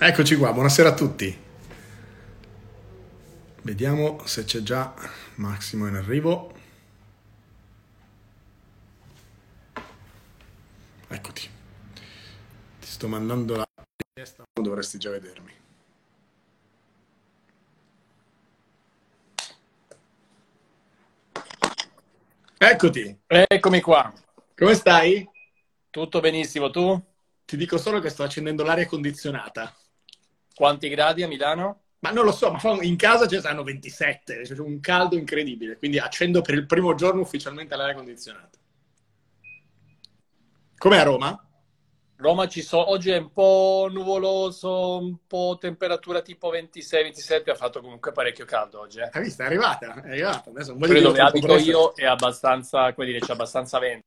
Eccoci qua, buonasera a tutti. Vediamo se c'è già Massimo in arrivo. Eccoti. Ti sto mandando la richiesta, dovresti già vedermi. Eccoti. Eccomi qua. Come stai? Tutto benissimo, tu? Ti dico solo che sto accendendo l'aria condizionata. Quanti gradi a Milano? Ma non lo so, ma in casa ci saranno 27, c'è un caldo incredibile, quindi accendo per il primo giorno ufficialmente l'aria condizionata. Com'è a Roma? Roma ci so, oggi è un po' nuvoloso, un po' temperatura tipo 26-27, ha fatto comunque parecchio caldo oggi. Eh. Hai visto? È arrivata, è arrivata. Adesso voglio dove abito io è abbastanza, come dire, c'è abbastanza vento.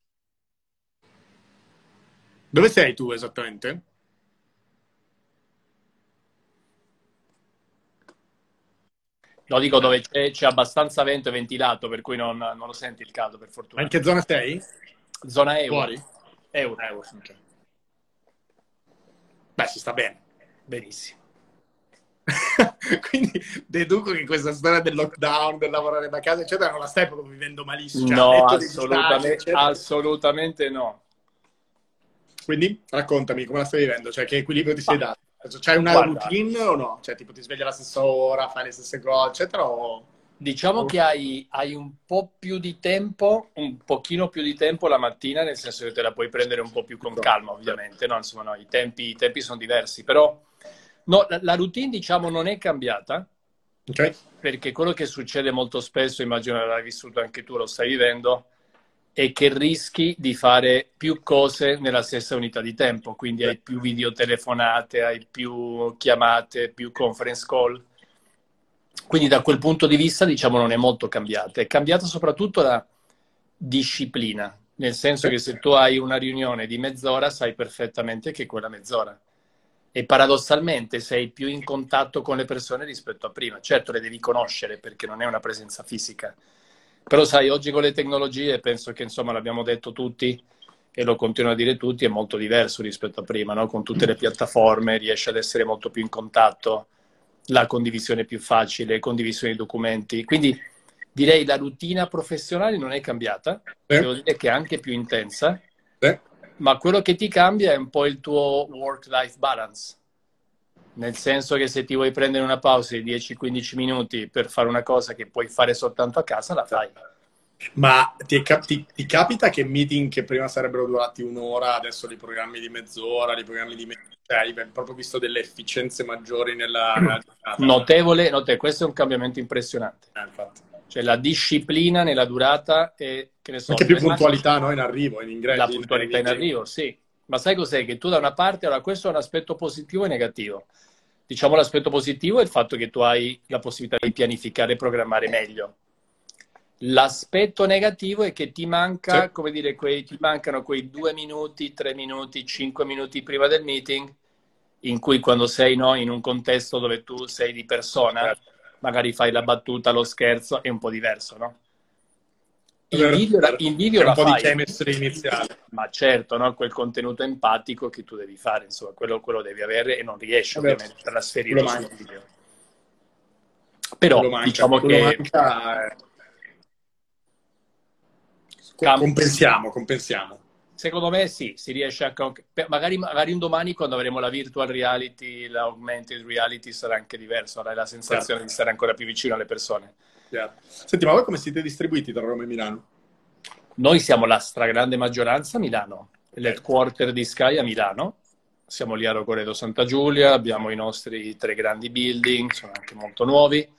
Dove sei tu esattamente? No, dico dove c'è, c'è, abbastanza vento e ventilato, per cui non, non, lo senti il caldo, per fortuna. Ma in che zona sei? Zona euro. Fuori? Euro. euro okay. Beh, si sta bene. Benissimo. Quindi deduco che questa storia del lockdown, del lavorare da casa, eccetera, non la stai proprio vivendo malissimo. Cioè, no, assolutamente, disagi, assolutamente no. Quindi raccontami come la stai vivendo, cioè che equilibrio ti sei dato? C'hai una Guarda, routine o no? Cioè, tipo, ti svegli alla stessa ora, fai le stesse cose, eccetera? O... Diciamo che hai, hai, un po' più di tempo, un pochino più di tempo la mattina, nel senso che te la puoi prendere un po' più con calma, ovviamente. No? Insomma, no, i, tempi, i, tempi, sono diversi, però no, la, la, routine, diciamo, non è cambiata. Okay. Perché quello che succede molto spesso, immagino l'hai vissuto anche tu, lo stai vivendo, e che rischi di fare più cose nella stessa unità di tempo, quindi hai più videotelefonate, hai più chiamate, più conference call. Quindi da quel punto di vista, diciamo, non è molto cambiata. È cambiata soprattutto la disciplina, nel senso che se tu hai una riunione di mezz'ora, sai perfettamente che è quella mezz'ora. E paradossalmente sei più in contatto con le persone rispetto a prima. Certo, le devi conoscere perché non è una presenza fisica però sai, oggi con le tecnologie, penso che insomma l'abbiamo detto tutti e lo continuano a dire tutti, è molto diverso rispetto a prima, no? con tutte le piattaforme riesce ad essere molto più in contatto, la condivisione è più facile, condivisione di documenti. Quindi direi la routine professionale non è cambiata, eh. devo dire che è anche più intensa, eh. ma quello che ti cambia è un po' il tuo work-life balance nel senso che se ti vuoi prendere una pausa di 10-15 minuti per fare una cosa che puoi fare soltanto a casa, la fai. Ma ti, ti, ti capita che meeting che prima sarebbero durati un'ora, adesso li programmi di mezz'ora, li programmi di mezz'ora, cioè hai proprio visto delle efficienze maggiori nella, nella? Notevole, notevole, questo è un cambiamento impressionante. Eh, infatti. Cioè la disciplina nella durata e che ne so. Anche più puntualità no? in arrivo, in ingresso. La puntualità in, in arrivo, sì. Ma sai cos'è? Che tu da una parte, allora questo è un aspetto positivo e negativo. Diciamo l'aspetto positivo è il fatto che tu hai la possibilità di pianificare e programmare meglio. L'aspetto negativo è che ti manca, sì. come dire, quei, ti mancano quei due minuti, tre minuti, cinque minuti prima del meeting, in cui quando sei no, in un contesto dove tu sei di persona, certo. magari fai la battuta, lo scherzo, è un po' diverso, no? In video, la, in video un po' fai, di chemistry iniziale. Ma certo, no? quel contenuto empatico che tu devi fare, insomma, quello, quello devi avere e non riesci Vabbè, ovviamente a trasferirlo sul video. Però manca, diciamo che... Manca, eh. Compensiamo, compensiamo. Secondo me sì, si riesce a... Magari, magari un domani quando avremo la virtual reality, l'augmented reality sarà anche diverso, avrai la sensazione certo. di stare ancora più vicino alle persone. Chiaro. Senti, ma voi come siete distribuiti tra Roma e Milano? Noi siamo la stragrande maggioranza a Milano, l'headquarter di Sky a Milano. Siamo lì a Rogoredo Santa Giulia, abbiamo i nostri tre grandi building, sono anche molto nuovi.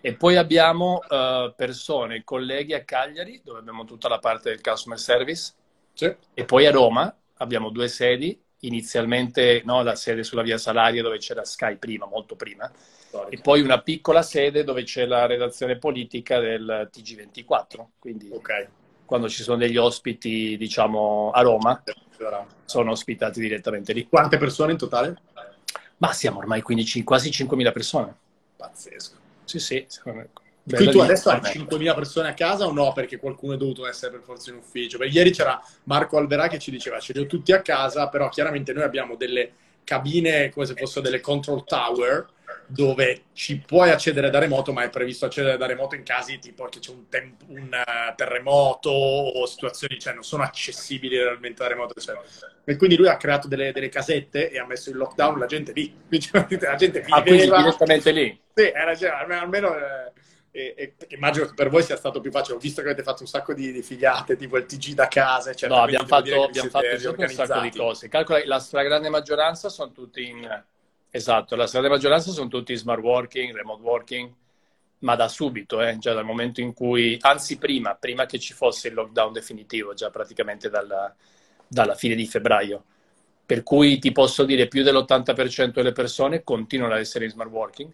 E poi abbiamo uh, persone, colleghi a Cagliari, dove abbiamo tutta la parte del customer service. Sì. E poi a Roma abbiamo due sedi, inizialmente no, la sede sulla via Salaria dove c'era Sky prima, molto prima, Storica. e poi una piccola sede dove c'è la redazione politica del TG24. Quindi okay. quando ci sono degli ospiti, diciamo, a Roma, sono ospitati direttamente lì. Quante persone in totale? Ma siamo ormai 15, quasi 5.000 persone. Pazzesco. Sì, sì. Quindi tu adesso hai 5.000 persone a casa o no? Perché qualcuno è dovuto essere per forza in ufficio. Perché ieri c'era Marco Alverà che ci diceva ce li ho tutti a casa, però chiaramente noi abbiamo delle cabine come se fossero delle control tower dove ci puoi accedere da remoto, ma è previsto accedere da remoto in casi tipo che c'è un, temp- un uh, terremoto o situazioni, cioè non sono accessibili realmente da remoto. Eccetera. E quindi lui ha creato delle, delle, casette e ha messo in lockdown la gente lì. la gente viveva. Ah, quindi direttamente lì? Sì, era, cioè, almeno... Eh, e, e, immagino che per voi sia stato più facile. Ho visto che avete fatto un sacco di, di figate, tipo il TG da casa. Eccetera. No, abbiamo fatto, abbiamo fatto un sacco di cose. Calcola, la stragrande maggioranza sono tutti in Esatto, la stragrande maggioranza sono tutti smart working, remote working, ma da subito, eh, già dal momento in cui, anzi prima, prima che ci fosse il lockdown definitivo, già praticamente dalla, dalla fine di febbraio. Per cui ti posso dire più dell'80% delle persone continuano ad essere in smart working.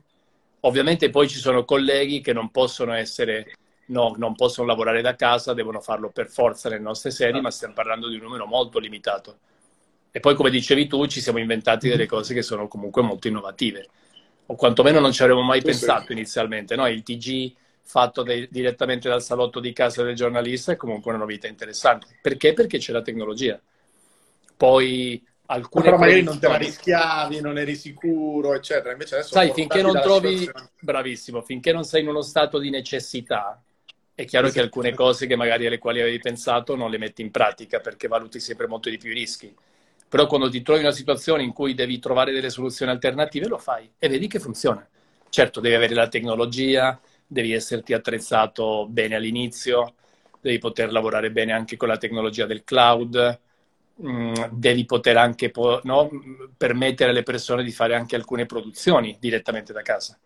Ovviamente poi ci sono colleghi che non possono essere, no, non possono lavorare da casa, devono farlo per forza nelle nostre sedi, ma stiamo parlando di un numero molto limitato. E poi, come dicevi tu, ci siamo inventati delle cose che sono comunque molto innovative, o quantomeno non ci avremmo mai sì, pensato sì. inizialmente. No? Il TG fatto de- direttamente dal salotto di casa del giornalista è comunque una novità interessante. Perché? Perché c'è la tecnologia. Poi alcune però magari non te la rischiavi, non eri sicuro, eccetera. Invece adesso sai, finché non trovi situazione... bravissimo, finché non sei in uno stato di necessità, è chiaro esatto. che alcune cose che magari alle quali avevi pensato non le metti in pratica perché valuti sempre molto di più i rischi però quando ti trovi in una situazione in cui devi trovare delle soluzioni alternative lo fai e vedi che funziona. Certo, devi avere la tecnologia, devi esserti attrezzato bene all'inizio, devi poter lavorare bene anche con la tecnologia del cloud, devi poter anche no, permettere alle persone di fare anche alcune produzioni direttamente da casa.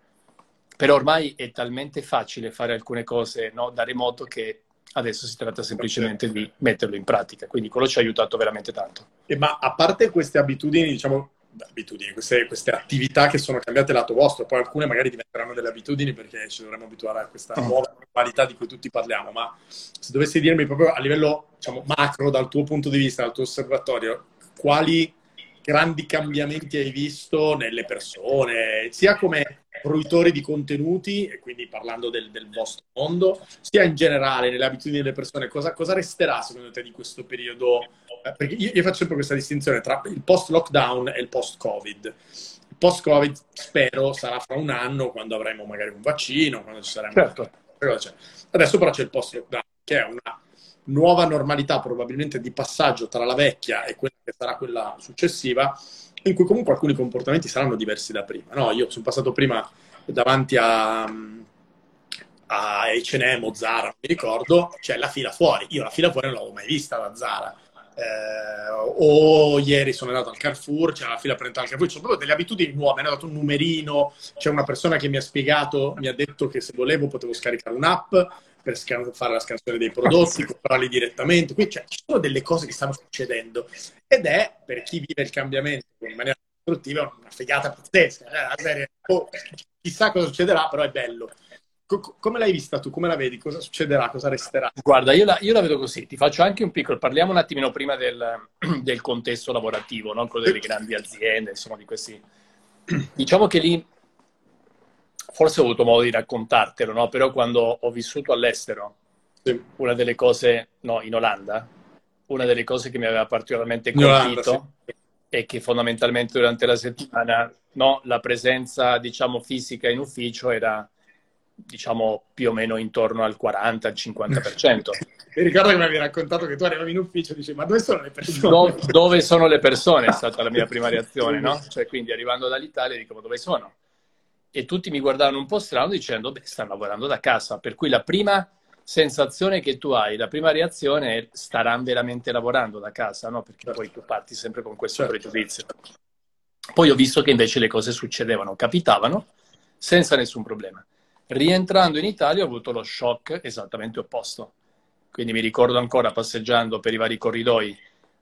Però ormai è talmente facile fare alcune cose no, da remoto che Adesso si tratta semplicemente di metterlo in pratica, quindi quello ci ha aiutato veramente tanto. E ma a parte queste abitudini, diciamo, abitudini, queste, queste, attività che sono cambiate lato vostro, poi alcune magari diventeranno delle abitudini perché ci dovremmo abituare a questa oh. nuova normalità di cui tutti parliamo, ma se dovessi dirmi proprio a livello diciamo, macro, dal tuo punto di vista, dal tuo osservatorio, quali grandi cambiamenti hai visto nelle persone, sia come fruitori di contenuti, e quindi parlando del, del, vostro mondo, sia in generale nelle abitudini delle persone, cosa, cosa resterà secondo te di questo periodo? Eh, perché io, io, faccio sempre questa distinzione tra il post-lockdown e il post-Covid. Il post-Covid spero sarà fra un anno, quando avremo magari un vaccino, quando ci saremo... Certo. Adesso però c'è il post-lockdown, che è una nuova normalità probabilmente di passaggio tra la vecchia e quella che sarà quella successiva, in cui comunque alcuni comportamenti saranno diversi da prima. No? Io sono passato prima davanti a, a H&M o Zara, non mi ricordo, c'è la fila fuori. Io la fila fuori non l'avevo mai vista da Zara. Eh, o ieri sono andato al Carrefour, c'è la fila per entrare al Carrefour, sono proprio delle abitudini nuove, mi hanno dato un numerino, c'è una persona che mi ha spiegato, mi ha detto che se volevo potevo scaricare un'app, per scan- fare la scansione dei prodotti, comprarli direttamente. Quindi cioè, ci sono delle cose che stanno succedendo ed è per chi vive il cambiamento in maniera costruttiva una figata pazzesca. Eh? Serie, oh, chissà cosa succederà, però è bello. Co- come l'hai vista tu? Come la vedi? Cosa succederà? Cosa resterà? Guarda, io la, io la vedo così. Ti faccio anche un piccolo. Parliamo un attimino prima del, del contesto lavorativo, no? quello delle grandi aziende, insomma, di questi. Diciamo che lì forse ho avuto modo di raccontartelo, no? però quando ho vissuto all'estero, sì. una delle cose, no, in Olanda, una delle cose che mi aveva particolarmente colpito sì. è che fondamentalmente durante la settimana no, la presenza, diciamo, fisica in ufficio era diciamo più o meno intorno al 40-50%. E ricordo che mi avevi raccontato che tu arrivavi in ufficio e dicevi ma dove sono le persone? Do- dove sono le persone è stata la mia prima reazione, no? Cioè quindi arrivando dall'Italia dico dove sono? E tutti mi guardavano un po' strano dicendo, beh, stanno lavorando da casa. Per cui la prima sensazione che tu hai, la prima reazione è staranno veramente lavorando da casa, no? Perché poi tu parti sempre con questo certo. pregiudizio. Poi ho visto che invece le cose succedevano, capitavano, senza nessun problema. Rientrando in Italia ho avuto lo shock esattamente opposto. Quindi mi ricordo ancora passeggiando per i vari corridoi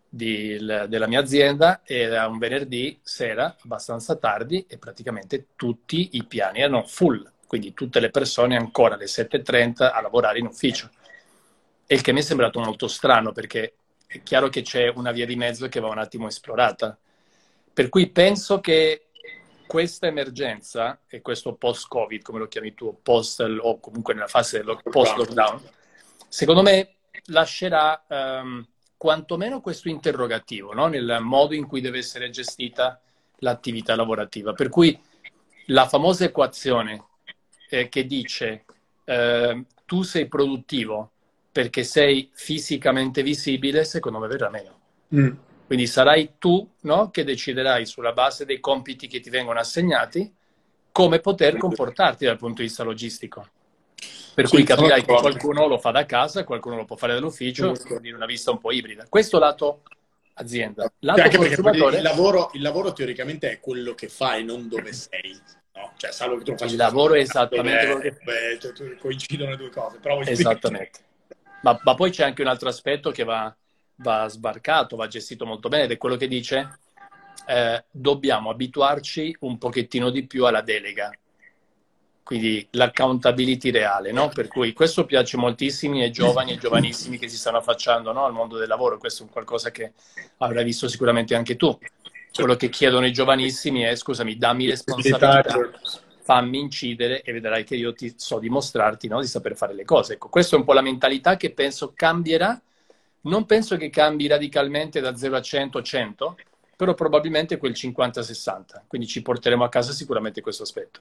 di, della mia azienda era un venerdì sera abbastanza tardi e praticamente tutti i piani erano full, quindi tutte le persone ancora alle 7.30 a lavorare in ufficio. E il che mi è sembrato molto strano perché è chiaro che c'è una via di mezzo che va un attimo esplorata. Per cui penso che questa emergenza e questo post-Covid, come lo chiami tu, post o comunque nella fase del post-lockdown, secondo me lascerà um, quantomeno questo interrogativo no? nel modo in cui deve essere gestita l'attività lavorativa. Per cui la famosa equazione eh, che dice eh, tu sei produttivo perché sei fisicamente visibile, secondo me verrà meno. Mm. Quindi sarai tu no, che deciderai sulla base dei compiti che ti vengono assegnati come poter comportarti dal punto di vista logistico. Per sì, cui capirai che qualcuno lo fa da casa, qualcuno lo può fare dall'ufficio, quindi una vista un po' ibrida. Questo lato azienda. Lato anche consumatore... il, lavoro, il lavoro teoricamente è quello che fai, non dove sei. No? Cioè, salvo che tu Il lavoro è esattamente quello che... Beh, cioè, coincidono le due cose. Però esattamente. Ma, ma, poi c'è anche un altro aspetto che va, va, sbarcato, va gestito molto bene ed è quello che dice eh, dobbiamo abituarci un pochettino di più alla delega quindi l'accountability reale, no? Per cui questo piace moltissimi ai giovani e giovanissimi che si stanno affacciando no? al mondo del lavoro, questo è qualcosa che avrai visto sicuramente anche tu. Quello che chiedono i giovanissimi è, scusami, dammi responsabilità, fammi incidere e vedrai che io ti so dimostrarti no? di saper fare le cose. Ecco, questa è un po' la mentalità che penso cambierà, non penso che cambi radicalmente da 0 a 100 100, però probabilmente quel 50-60, quindi ci porteremo a casa sicuramente questo aspetto.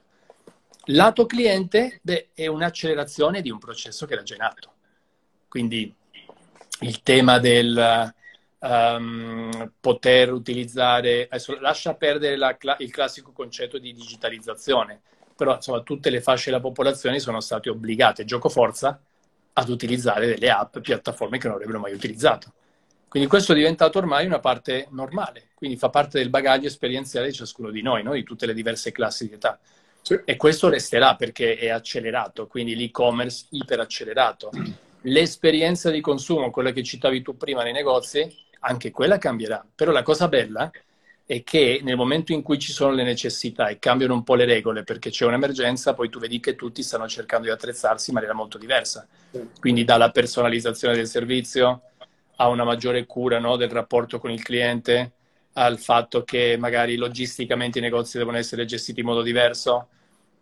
Lato cliente, beh, è un'accelerazione di un processo che era già in atto. Quindi il tema del um, poter utilizzare, adesso lascia perdere la, il classico concetto di digitalizzazione, però insomma tutte le fasce della popolazione sono state obbligate, gioco forza, ad utilizzare delle app, piattaforme che non avrebbero mai utilizzato. Quindi questo è diventato ormai una parte normale, quindi fa parte del bagaglio esperienziale di ciascuno di noi, no? di tutte le diverse classi di età. Sì. E questo resterà perché è accelerato, quindi l'e-commerce iperaccelerato. L'esperienza di consumo, quella che citavi tu prima nei negozi, anche quella cambierà. Però la cosa bella è che nel momento in cui ci sono le necessità e cambiano un po' le regole perché c'è un'emergenza, poi tu vedi che tutti stanno cercando di attrezzarsi in maniera molto diversa. Quindi dalla personalizzazione del servizio a una maggiore cura no, del rapporto con il cliente, al fatto che magari logisticamente i negozi devono essere gestiti in modo diverso,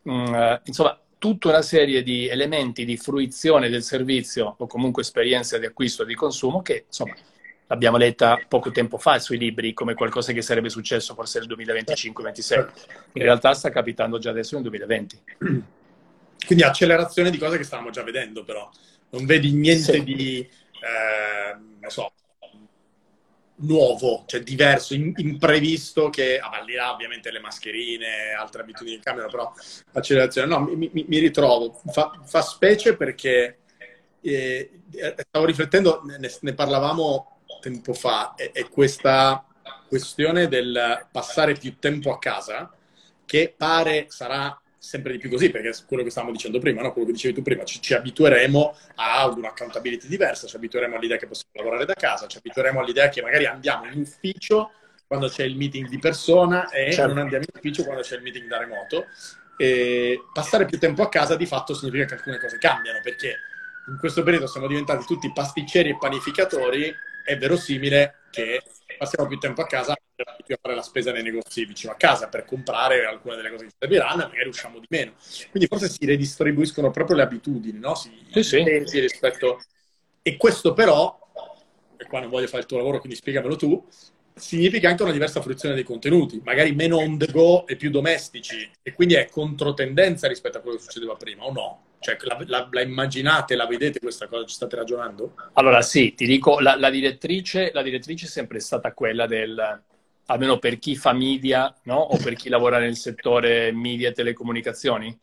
Mm, eh, insomma, tutta una serie di elementi di fruizione del servizio o comunque esperienza di acquisto e di consumo che, insomma, l'abbiamo letta poco tempo fa sui libri come qualcosa che sarebbe successo forse nel 2025-26. In realtà sta capitando già adesso nel 2020. Quindi accelerazione di cose che stavamo già vedendo, però. Non vedi niente sì. di, eh, non so, nuovo, cioè diverso, imprevisto che, ah, al di là ovviamente le mascherine, altre abitudini che cambiano, però l'accelerazione, no, mi, mi, mi ritrovo, fa, fa, specie perché eh, stavo riflettendo, ne, ne, parlavamo tempo fa, è, è questa questione del passare più tempo a casa che pare sarà sempre di più così, perché è quello che stavamo dicendo prima, no? quello che dicevi tu prima, ci, ci abitueremo a un'accountability diversa, ci abitueremo all'idea che possiamo lavorare da casa, ci abitueremo all'idea che magari andiamo in ufficio quando c'è il meeting di persona e certo. non andiamo in ufficio quando c'è il meeting da remoto. E passare più tempo a casa di fatto significa che alcune cose cambiano, perché in questo periodo siamo diventati tutti pasticceri e panificatori, è verosimile che passiamo più tempo a casa più a fare la spesa nei negozi vicino a casa per comprare alcune delle cose che ci serviranno e magari usciamo di meno. Quindi forse si redistribuiscono proprio le abitudini, no? Si, sì, sì. rispetto... E questo però, e qua non voglio fare il tuo lavoro, quindi spiegamelo tu, significa anche una diversa fruizione dei contenuti, magari meno on the go e più domestici, e quindi è controtendenza rispetto a quello che succedeva prima, o no? Cioè, la, la, la, immaginate, la vedete questa cosa? Ci state ragionando? Allora, sì, ti dico, la, la, direttrice, la direttrice è sempre stata quella del, almeno per chi fa media, no? O per chi lavora nel settore media e telecomunicazioni,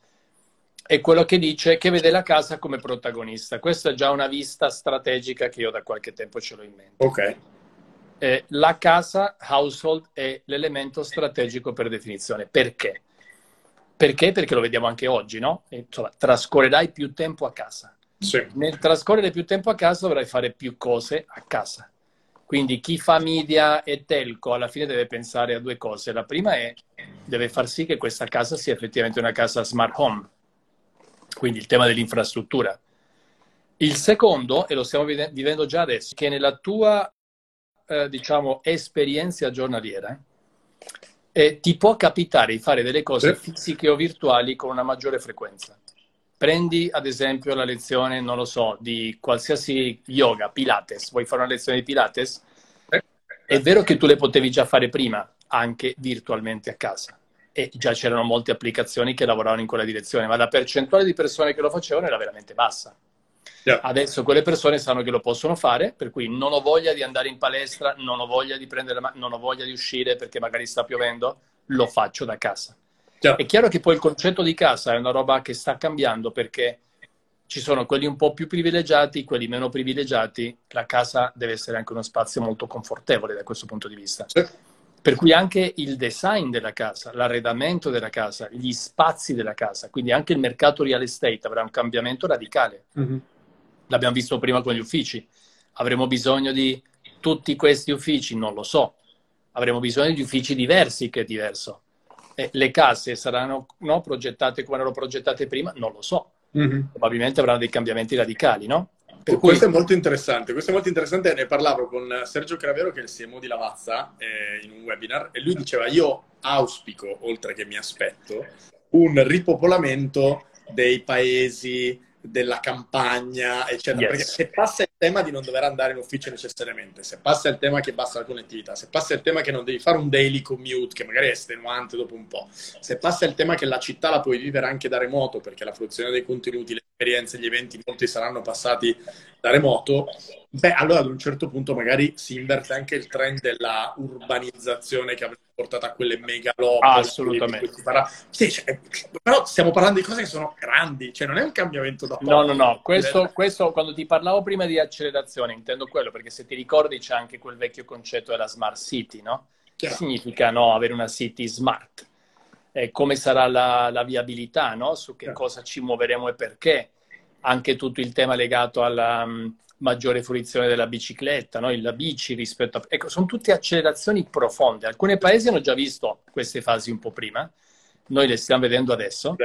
è quello che dice che vede la casa come protagonista. Questa è già una vista strategica che io da qualche tempo ce l'ho in mente. Ok. Eh, la casa, household, è l'elemento strategico per definizione. Perché? Perché? Perché lo vediamo anche oggi, no? Insomma, trascorrerai più tempo a casa. Sì. Nel trascorrere più tempo a casa dovrai fare più cose a casa. Quindi chi fa media e telco alla fine deve pensare a due cose. La prima è deve far sì che questa casa sia effettivamente una casa smart home, quindi il tema dell'infrastruttura. Il secondo, e lo stiamo vivendo già adesso, che nella tua eh, diciamo, esperienza giornaliera eh, ti può capitare di fare delle cose sì. fisiche o virtuali con una maggiore frequenza. Prendi ad esempio la lezione, non lo so, di qualsiasi yoga, Pilates, vuoi fare una lezione di Pilates? È vero che tu le potevi già fare prima, anche virtualmente a casa. E già c'erano molte applicazioni che lavoravano in quella direzione, ma la percentuale di persone che lo facevano era veramente bassa. Yeah. Adesso quelle persone sanno che lo possono fare, per cui non ho voglia di andare in palestra, non ho voglia di prendere, ma- non ho voglia di uscire perché magari sta piovendo, lo faccio da casa. Yeah. È chiaro che poi il concetto di casa è una roba che sta cambiando perché ci sono quelli un po' più privilegiati, quelli meno privilegiati. La casa deve essere anche uno spazio molto confortevole da questo punto di vista. Sì. Per cui anche il design della casa, l'arredamento della casa, gli spazi della casa, quindi anche il mercato real estate avrà un cambiamento radicale. Mm-hmm. L'abbiamo visto prima con gli uffici. Avremo bisogno di tutti questi uffici? Non lo so. Avremo bisogno di uffici diversi, che è diverso. E le case saranno no, progettate come erano progettate prima? Non lo so. Mm-hmm. Probabilmente avranno dei cambiamenti radicali, no? Per questo cui... è molto interessante. Questo è molto interessante. Ne parlavo con Sergio Cravero, che è il CMO di Lavazza, eh, in un webinar, e lui diceva: Io auspico, oltre che mi aspetto, un ripopolamento dei paesi della campagna, eccetera. Yes. Perché se passa il tema di non dover andare in ufficio necessariamente, se passa il tema che basta la connettività, se passa il tema che non devi fare un daily commute, che magari è estenuante dopo un po', se passa il tema che la città la puoi vivere anche da remoto, perché la fruizione dei contenuti, le esperienze, gli eventi, molti saranno passati da remoto, beh, allora ad un certo punto magari si inverte anche il trend della urbanizzazione che avrebbe portato a quelle megalopoli. Assolutamente. Sì, cioè, però stiamo parlando di cose che sono grandi, cioè non è un cambiamento da poco. No, no, no, questo, questo quando ti parlavo prima di accelerazione intendo quello, perché se ti ricordi c'è anche quel vecchio concetto della smart city, no? Che significa no, avere una city smart. Eh, come sarà la, la viabilità, no? Su che cosa ci muoveremo e perché anche tutto il tema legato alla um, maggiore fruizione della bicicletta, no? la bici rispetto a... Ecco, sono tutte accelerazioni profonde. Alcuni paesi hanno già visto queste fasi un po' prima, noi le stiamo vedendo adesso,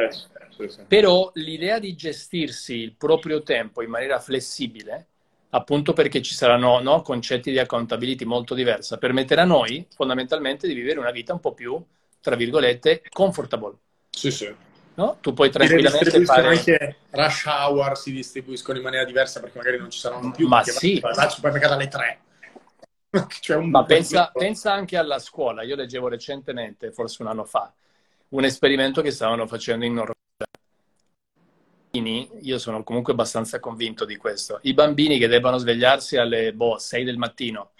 sì, sì. però l'idea di gestirsi il proprio tempo in maniera flessibile, appunto perché ci saranno no, concetti di accountability molto diversi, permetterà a noi fondamentalmente di vivere una vita un po' più, tra virgolette, comfortable. Sì, sì no? Tu puoi tranquillamente fare... anche rush hour si distribuiscono in maniera diversa perché magari non ci saranno più. Ma sì. Ci puoi pagare alle tre. cioè Ma pensa, pensa, anche alla scuola. Io leggevo recentemente, forse un anno fa, un esperimento che stavano facendo in Norvegia. Io sono comunque abbastanza convinto di questo. I bambini che debbano svegliarsi alle boh, 6 del mattino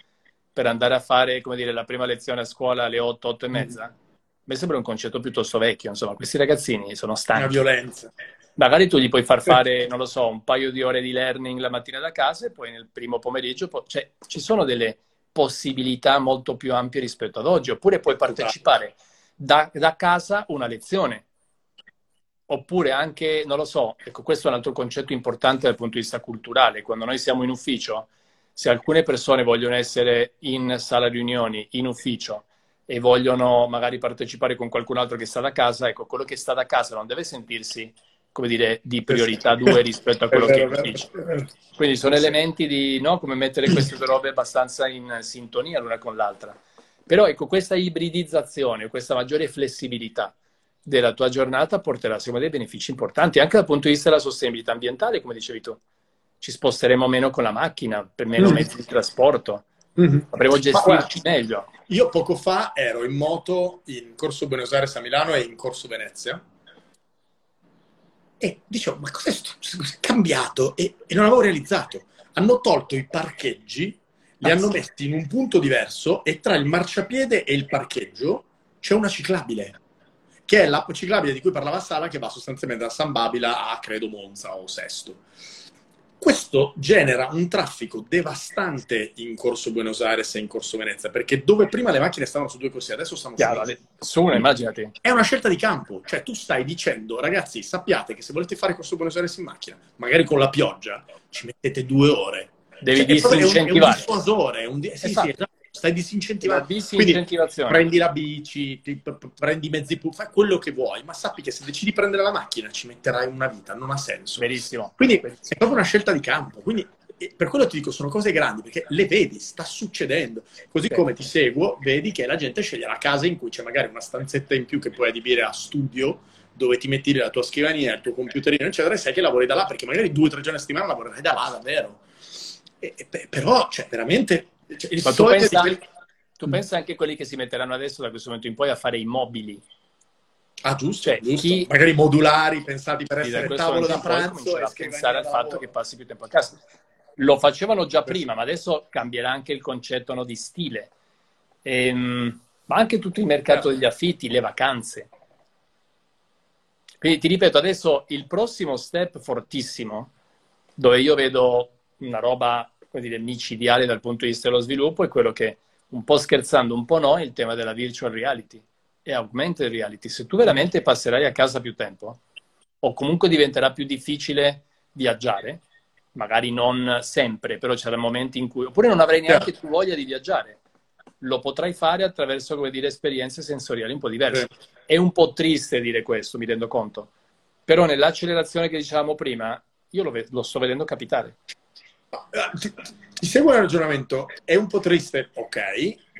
per andare a fare, come dire, la prima lezione a scuola alle 8, 8 e mezza. Mm mi sembra un concetto piuttosto vecchio, insomma, questi ragazzini sono stanchi. Una violenza. Magari tu gli puoi far fare, non lo so, un paio di ore di learning la mattina da casa e poi nel primo pomeriggio, po- cioè ci sono delle possibilità molto più ampie rispetto ad oggi, oppure puoi partecipare da, da casa una lezione, oppure anche, non lo so, ecco, questo è un altro concetto importante dal punto di vista culturale, quando noi siamo in ufficio, se alcune persone vogliono essere in sala riunioni, in ufficio, e vogliono magari partecipare con qualcun altro che sta da casa, ecco, quello che sta da casa non deve sentirsi, come dire, di priorità due rispetto a quello che dice. Quindi sono elementi di, no, come mettere queste due robe abbastanza in sintonia l'una con l'altra. Però ecco, questa ibridizzazione, questa maggiore flessibilità della tua giornata porterà, secondo me, dei benefici importanti, anche dal punto di vista della sostenibilità ambientale, come dicevi tu. Ci sposteremo meno con la macchina, per meno mm. mezzi di trasporto, mm-hmm. avremo gestirci meglio. Io poco fa ero in moto in Corso Buenos Aires a Milano e in Corso Venezia e dicevo, ma cos'è, cambiato? E, e, non avevo realizzato. Hanno tolto i parcheggi, li hanno messi in un punto diverso e tra il marciapiede e il parcheggio c'è una ciclabile, che è la ciclabile di cui parlava Sara, che va sostanzialmente da San Babila a, credo, Monza o Sesto. Questo genera un traffico devastante in Corso Buenos Aires e in Corso Venezia, perché dove prima le macchine stavano su due corsie, adesso stanno Chiaro, su, su una, immaginati. È una scelta di campo, cioè tu stai dicendo, ragazzi, sappiate che se volete fare Corso Buenos Aires in macchina, magari con la pioggia, ci mettete due ore. Devi cioè, disincentivare. È un, è un dissuasore, è un, sì, esatto. sì, esatto stai disincentivando. Quindi prendi la bici, ti, prendi i mezzi pubblici, fai quello che vuoi, ma sappi che se decidi di prendere la macchina ci metterai una vita, non ha senso. Verissimo. Quindi è proprio una scelta di campo. Quindi per quello ti dico, sono cose grandi, perché le vedi, sta succedendo. Così sì. come ti seguo, vedi che la gente sceglie la casa in cui c'è magari una stanzetta in più che puoi adibire a studio, dove ti metti la tua scrivania, il tuo computerino, eccetera, e sai che lavori da là, perché magari due o tre giorni a settimana lavorerai da là, davvero. E, e, però, cioè, veramente cioè, Ma tu pensi, tu mm. pensa anche a quelli che si metteranno adesso da questo momento in poi a fare i mobili. Ah, giusto, cioè, giusto. Chi... magari modulari pensati per essere da tavolo da pranzo e a pensare al fatto che passi più tempo a casa. Lo facevano già prima, ma adesso cambierà anche il concetto no, di stile. Ehm, ma anche tutto il mercato degli affitti, le vacanze. Quindi ti ripeto, adesso il prossimo step fortissimo, dove io vedo una roba, dire, micidiale dal punto di vista dello sviluppo, è quello che, un po' scherzando, un po' no, è il tema della virtual reality e augmented reality. Se tu veramente passerai a casa più tempo, o comunque diventerà più difficile viaggiare, magari non sempre, però c'erano momenti in cui, oppure non avrai neanche più voglia di viaggiare lo potrai fare attraverso, come dire, esperienze sensoriali un po' diverse. È un po' triste dire questo, mi rendo conto. Però nell'accelerazione che dicevamo prima, io lo, lo sto vedendo capitare. Eh, ti, ti seguo nel ragionamento, è un po' triste, ok.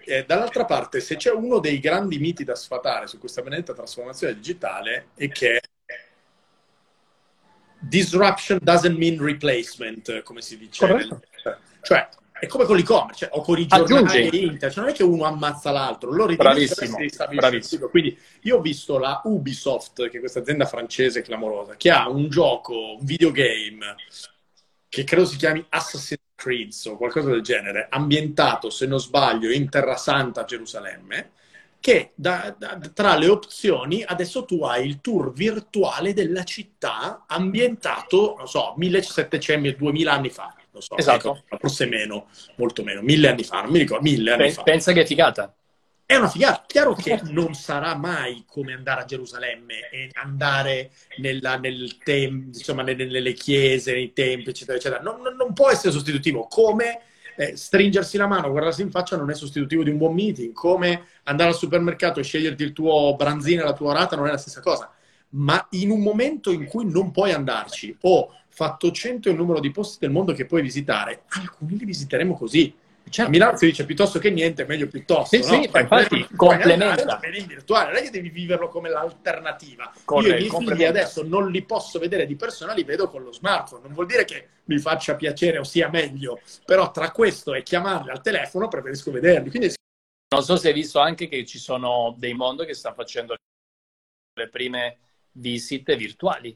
E dall'altra parte, se c'è uno dei grandi miti da sfatare su questa benedetta trasformazione digitale, è che disruption doesn't mean replacement, come si dice. Corretto. Cioè, è come con l'e-commerce, cioè, o con i giornali di Inter, cioè non è che uno ammazza l'altro, loro bravissimo, bravissimo. Quindi io ho visto la Ubisoft, che è questa azienda francese clamorosa, che ha un gioco, un videogame, che credo si chiami Assassin's Creed o qualcosa del genere, ambientato, se non sbaglio, in Terra Santa, Gerusalemme, che da, da, tra le opzioni adesso tu hai il tour virtuale della città ambientato, non so, 1700, 2000 anni fa lo so, esatto. Ecco, forse meno, molto meno, mille anni fa, non mi ricordo, mille anni P- fa. Pensa che è figata. È una figata, chiaro che non sarà mai come andare a Gerusalemme e andare nella, nel tem- insomma, nelle, nelle, chiese, nei templi, eccetera, eccetera. Non, non può essere sostitutivo, come eh, stringersi la mano, guardarsi in faccia non è sostitutivo di un buon meeting, come andare al supermercato e sceglierti il tuo branzino e la tua orata non è la stessa cosa. Ma in un momento in cui non puoi andarci o fatto 100 il numero di posti del mondo che puoi visitare, alcuni li visiteremo così. Cioè, a Milano si dice piuttosto che niente, meglio piuttosto. Sì, no? sì, ma infatti complementa. in virtuale, non è che devi viverlo come l'alternativa. Corretto, Io i miei figli adesso non li posso vedere di persona, li vedo con lo smartphone. Non vuol dire che mi faccia piacere o sia meglio, però tra questo e chiamarli al telefono preferisco vederli. Quindi... Non so se hai visto anche che ci sono dei mondo che stanno facendo le prime visite virtuali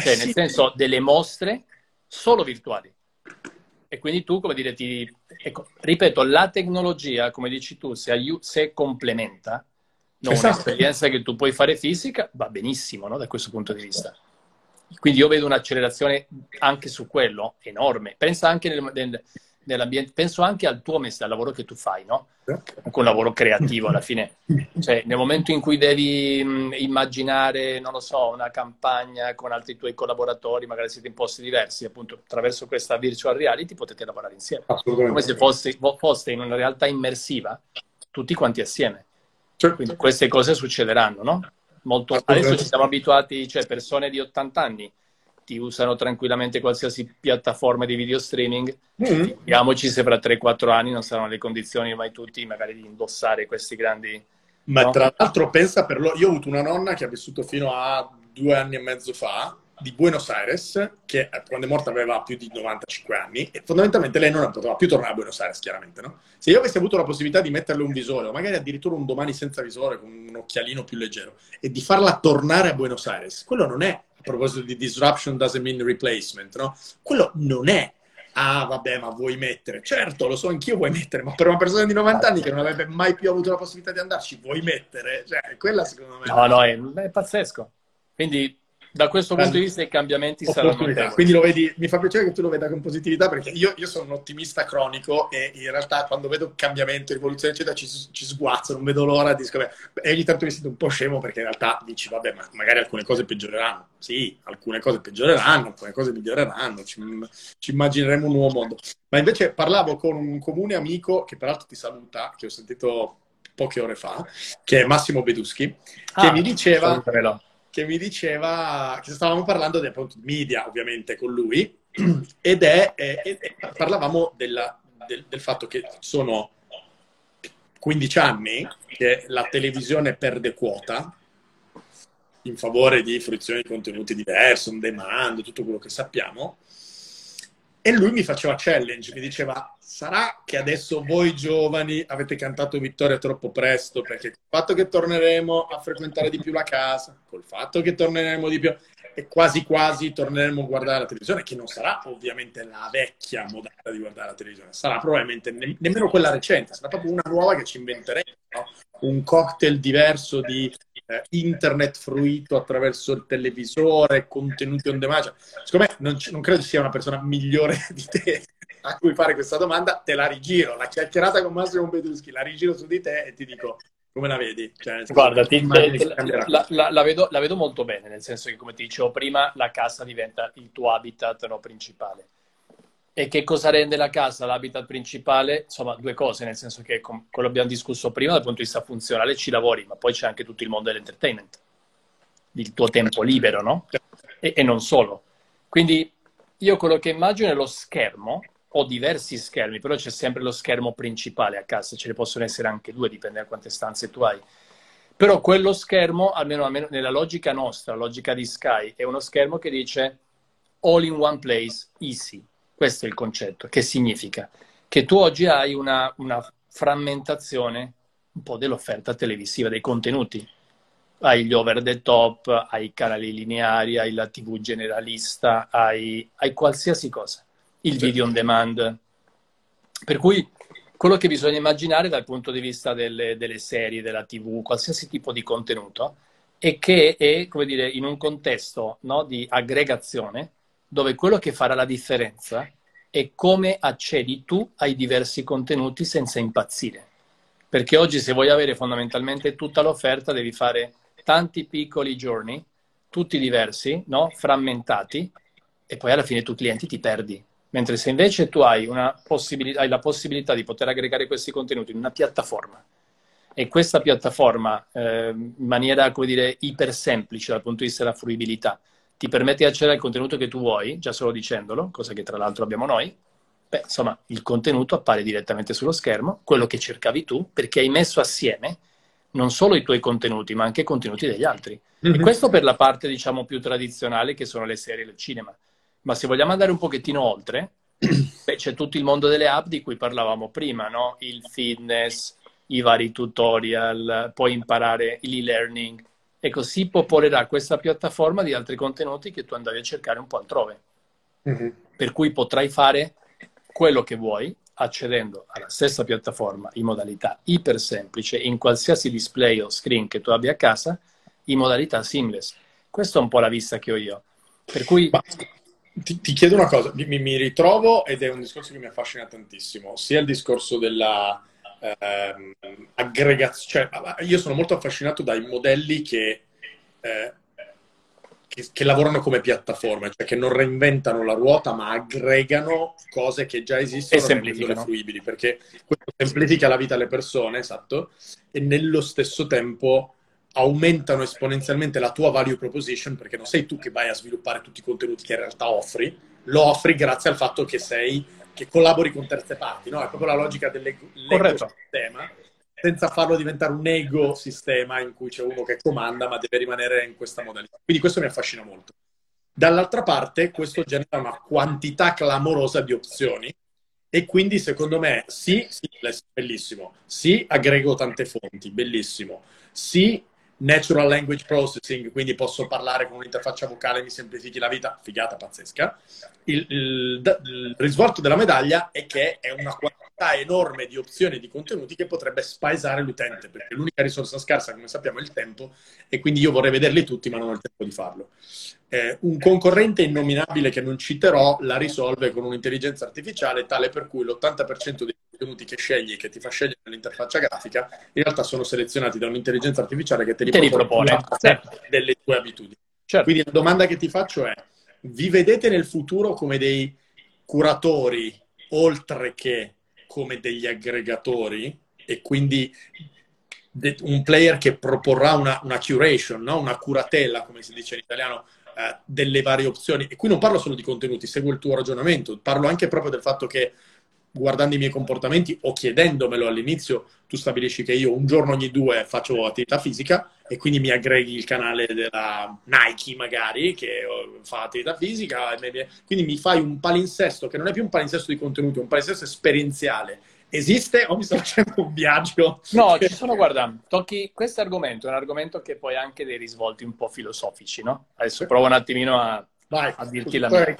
cioè nel senso delle mostre solo virtuali. E quindi tu, come dire, ti... Ecco, ripeto, la tecnologia, come dici tu, se, aiut- se complementa no, esatto. un'esperienza che tu puoi fare fisica, va benissimo no, da questo punto di vista. Quindi io vedo un'accelerazione anche su quello enorme. Pensa anche nel, nel, nell'ambiente, penso anche al tuo mestiere, al lavoro che tu fai, no? Anche un lavoro creativo alla fine. Cioè, nel momento in cui devi mh, immaginare, non lo so, una campagna con altri tuoi collaboratori, magari siete in posti diversi, appunto, attraverso questa virtual reality potete lavorare insieme. Come se foste, foste in una realtà immersiva, tutti quanti assieme. Certo. Quindi queste cose succederanno, no? Molto, adesso ci siamo abituati, cioè persone di 80 anni ti usano tranquillamente qualsiasi piattaforma di video streaming. Mm. Figuriamoci se fra 3-4 anni non saranno le condizioni mai tutti magari di indossare questi grandi... Ma no? tra l'altro pensa per loro, io ho avuto una nonna che ha vissuto fino a due anni e mezzo fa di Buenos Aires, che eh, quando è morta aveva più di 95 anni, e fondamentalmente lei non poteva più tornare a Buenos Aires, chiaramente, no? Se io avessi avuto la possibilità di metterle un visore, o magari addirittura un domani senza visore, con un occhialino più leggero, e di farla tornare a Buenos Aires, quello non è a proposito di disruption doesn't mean replacement, no? Quello non è ah vabbè ma vuoi mettere? Certo lo so anch'io vuoi mettere ma per una persona di 90 anni che non avrebbe mai più avuto la possibilità di andarci vuoi mettere? Cioè quella secondo me no no è, è pazzesco. Quindi da questo punto di vista i cambiamenti saranno notevoli. Quindi lo vedi, mi fa piacere che tu lo veda con positività perché io, io sono un ottimista cronico e in realtà quando vedo cambiamento, rivoluzione eccetera ci, ci sguazzo, non vedo l'ora di scoprire. E ogni tanto mi sento un po' scemo perché in realtà dici vabbè ma magari alcune cose peggioreranno. Sì, alcune cose peggioreranno, alcune cose miglioreranno, ci, ci immagineremo un nuovo mondo. Ma invece parlavo con un comune amico che peraltro ti saluta, che ho sentito poche ore fa, che è Massimo Beduschi, che ah, mi diceva... Salutamelo che mi diceva che stavamo parlando di appunto media, ovviamente, con lui, ed è, eh, eh, parlavamo della, del, del, fatto che sono 15 anni che la televisione perde quota in favore di fruizione di contenuti diversi, on demand, tutto quello che sappiamo. E lui mi faceva challenge, mi diceva sarà che adesso voi giovani avete cantato vittoria troppo presto perché col fatto che torneremo a frequentare di più la casa, col fatto che torneremo di più e quasi quasi torneremo a guardare la televisione, che non sarà ovviamente la vecchia modalità di guardare la televisione, sarà probabilmente ne- nemmeno quella recente, sarà proprio una nuova che ci inventeremo, no? un cocktail diverso di eh, internet fruito attraverso il televisore, contenuti on demand. Cioè, secondo me non, c- non credo sia una persona migliore di te a cui fare questa domanda, te la rigiro. La chiacchierata con Massimo Beduschi la rigiro su di te e ti dico come la vedi? Cioè, Guarda, ti, la, la, la, vedo, la, vedo, molto bene, nel senso che, come ti dicevo prima, la casa diventa il tuo habitat no, principale. E che cosa rende la casa l'habitat principale? Insomma, due cose, nel senso che, come abbiamo discusso prima, dal punto di vista funzionale ci lavori, ma poi c'è anche tutto il mondo dell'entertainment, il tuo tempo libero, no? E, e non solo. Quindi io quello che immagino è lo schermo ho diversi schermi, però c'è sempre lo schermo principale a casa, ce ne possono essere anche due, dipende da quante stanze tu hai. Però quello schermo, almeno, almeno nella logica nostra, logica di Sky, è uno schermo che dice all in one place, easy. Questo è il concetto. Che significa? Che tu oggi hai una, una frammentazione un po' dell'offerta televisiva, dei contenuti. Hai gli over the top, hai i canali lineari, hai la TV generalista, hai, hai qualsiasi cosa il video on demand. Per cui quello che bisogna immaginare dal punto di vista delle, delle serie, della TV, qualsiasi tipo di contenuto, è che è, come dire, in un contesto no, di aggregazione, dove quello che farà la differenza è come accedi tu ai diversi contenuti senza impazzire. Perché oggi se vuoi avere fondamentalmente tutta l'offerta devi fare tanti piccoli giorni, tutti diversi, no? frammentati, e poi alla fine tu clienti ti perdi. Mentre se invece tu hai, hai, la possibilità di poter aggregare questi contenuti in una piattaforma e questa piattaforma eh, in maniera, come dire, iper semplice dal punto di vista della fruibilità ti permette di accedere al contenuto che tu vuoi, già solo dicendolo, cosa che tra l'altro abbiamo noi, beh, insomma, il contenuto appare direttamente sullo schermo, quello che cercavi tu, perché hai messo assieme non solo i tuoi contenuti, ma anche i contenuti degli altri. Mm-hmm. E questo per la parte, diciamo, più tradizionale, che sono le serie del cinema. Ma se vogliamo andare un pochettino oltre, beh, c'è tutto il mondo delle app di cui parlavamo prima, no? Il fitness, i vari tutorial, puoi imparare l'e-learning e così popolerà questa piattaforma di altri contenuti che tu andavi a cercare un po' altrove. Mm-hmm. Per cui potrai fare quello che vuoi accedendo alla stessa piattaforma in modalità iper semplice in qualsiasi display o screen che tu abbia a casa in modalità seamless. Questa è un po' la vista che ho io. Per cui Ma ti, ti, chiedo una cosa, mi, mi, ritrovo ed è un discorso che mi affascina tantissimo, sia il discorso della eh, aggregazione, cioè io sono molto affascinato dai modelli che, eh, che, che, lavorano come piattaforme, cioè che non reinventano la ruota ma aggregano cose che già esistono e semplificano. fruibili, perché questo semplifica la vita alle persone, esatto, e nello stesso tempo aumentano esponenzialmente la tua value proposition perché non sei tu che vai a sviluppare tutti i contenuti che in realtà offri, lo offri grazie al fatto che sei che collabori con terze parti, no? È proprio la logica dell'ecosistema, senza farlo diventare un ego sistema in cui c'è uno che comanda, ma deve rimanere in questa modalità. Quindi questo mi affascina molto. Dall'altra parte, questo genera una quantità clamorosa di opzioni e quindi secondo me sì, sì, bellissimo, sì, aggrego tante fonti, bellissimo, sì, natural language processing, quindi posso parlare con un'interfaccia vocale, mi semplifichi la vita, figata pazzesca. Il, il, il, risvolto della medaglia è che è una quantità enorme di opzioni e di contenuti che potrebbe spaesare l'utente, perché l'unica risorsa scarsa, come sappiamo, è il tempo, e quindi io vorrei vederli tutti, ma non ho il tempo di farlo. Eh, un concorrente innominabile che non citerò la risolve con un'intelligenza artificiale tale per cui l'80% dei contenuti che scegli, che ti fa scegliere l'interfaccia grafica, in realtà sono selezionati da un'intelligenza artificiale che te li, te li propone, certo. delle tue abitudini. Certo. Quindi la domanda che ti faccio è, vi vedete nel futuro come dei curatori, oltre che come degli aggregatori, e quindi un player che proporrà una, una curation, no? una curatella, come si dice in italiano, eh, delle varie opzioni. E qui non parlo solo di contenuti, seguo il tuo ragionamento, parlo anche proprio del fatto che guardando i miei comportamenti o chiedendomelo all'inizio, tu stabilisci che io un giorno ogni due faccio attività fisica e quindi mi aggreghi il canale della Nike magari che fa attività fisica, quindi mi fai un palinsesto che non è più un palinsesto di contenuti, è un palinsesto esperienziale. Esiste o mi sto facendo un viaggio? No, ci sono, guarda, tocchi questo argomento, è un argomento che poi ha anche dei risvolti un po' filosofici, no? Adesso provo un attimino a, Vai, a dirti la mia.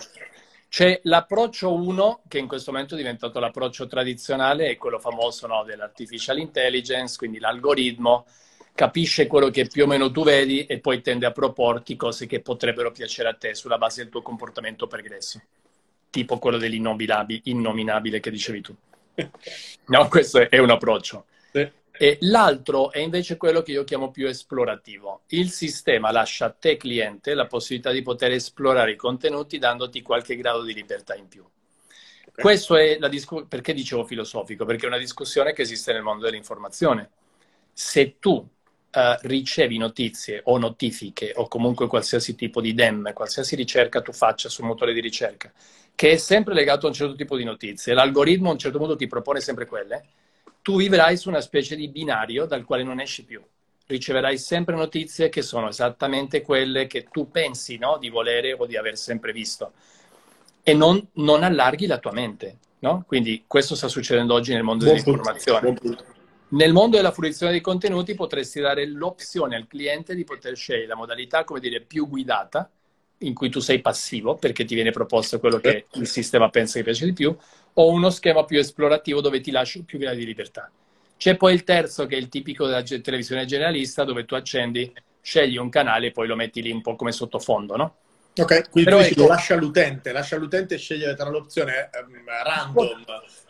C'è l'approccio 1, che in questo momento è diventato l'approccio tradizionale, è quello famoso no, dell'artificial intelligence, quindi l'algoritmo capisce quello che più o meno tu vedi e poi tende a proporti cose che potrebbero piacere a te sulla base del tuo comportamento pregresso, tipo quello dell'innominabile che dicevi tu. No, questo è un approccio. Sì. E l'altro è invece quello che io chiamo più esplorativo. Il sistema lascia a te cliente la possibilità di poter esplorare i contenuti dandoti qualche grado di libertà in più. Okay. Questo è la discussione, perché dicevo filosofico? Perché è una discussione che esiste nel mondo dell'informazione. Se tu uh, ricevi notizie o notifiche o comunque qualsiasi tipo di DEM, qualsiasi ricerca tu faccia sul motore di ricerca, che è sempre legato a un certo tipo di notizie, l'algoritmo a un certo modo ti propone sempre quelle, tu vivrai su una specie di binario dal quale non esci più. Riceverai sempre notizie che sono esattamente quelle che tu pensi no? di volere o di aver sempre visto. E non, non allarghi la tua mente. No? Quindi questo sta succedendo oggi nel mondo dell'informazione. Nel mondo della fruizione dei contenuti potresti dare l'opzione al cliente di poter scegliere la modalità, come dire, più guidata, in cui tu sei passivo perché ti viene proposto quello che il sistema pensa che piace di più, o uno schema più esplorativo dove ti lascio più gradi di libertà. C'è poi il terzo che è il tipico della televisione generalista dove tu accendi, scegli un canale e poi lo metti lì un po' come sottofondo, no? Ok, quindi Però ecco, lascia l'utente, lascia l'utente scegliere tra l'opzione um, random,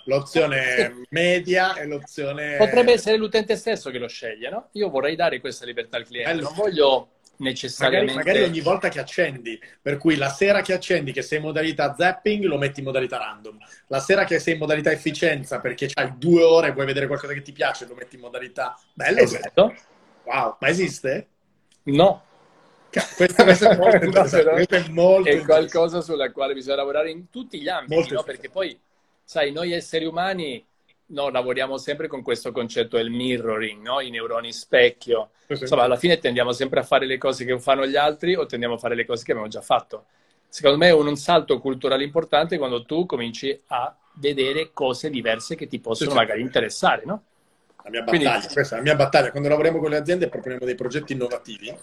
l'opzione media e l'opzione... Potrebbe essere l'utente stesso che lo sceglie, no? Io vorrei dare questa libertà al cliente, Bello. non voglio necessariamente... Magari, magari, ogni volta che accendi, per cui la sera che accendi che sei in modalità zapping lo metti in modalità random, la sera che sei in modalità efficienza perché hai due ore e vuoi vedere qualcosa che ti piace lo metti in modalità... Bello! Esatto. Wow, ma esiste? No. Questo, questo, è molto interessante. questo è, molto è qualcosa sulla quale bisogna lavorare in tutti gli ambiti, no? perché poi, sai, noi esseri umani no, lavoriamo sempre con questo concetto del mirroring, no? i neuroni specchio. Insomma, alla fine tendiamo sempre a fare le cose che fanno gli altri o tendiamo a fare le cose che abbiamo già fatto. Secondo me è un salto culturale importante quando tu cominci a vedere cose diverse che ti possono sì, magari interessare, no? La mia battaglia, Quindi... questa è la mia battaglia. Quando lavoriamo con le aziende e proponiamo dei progetti innovativi,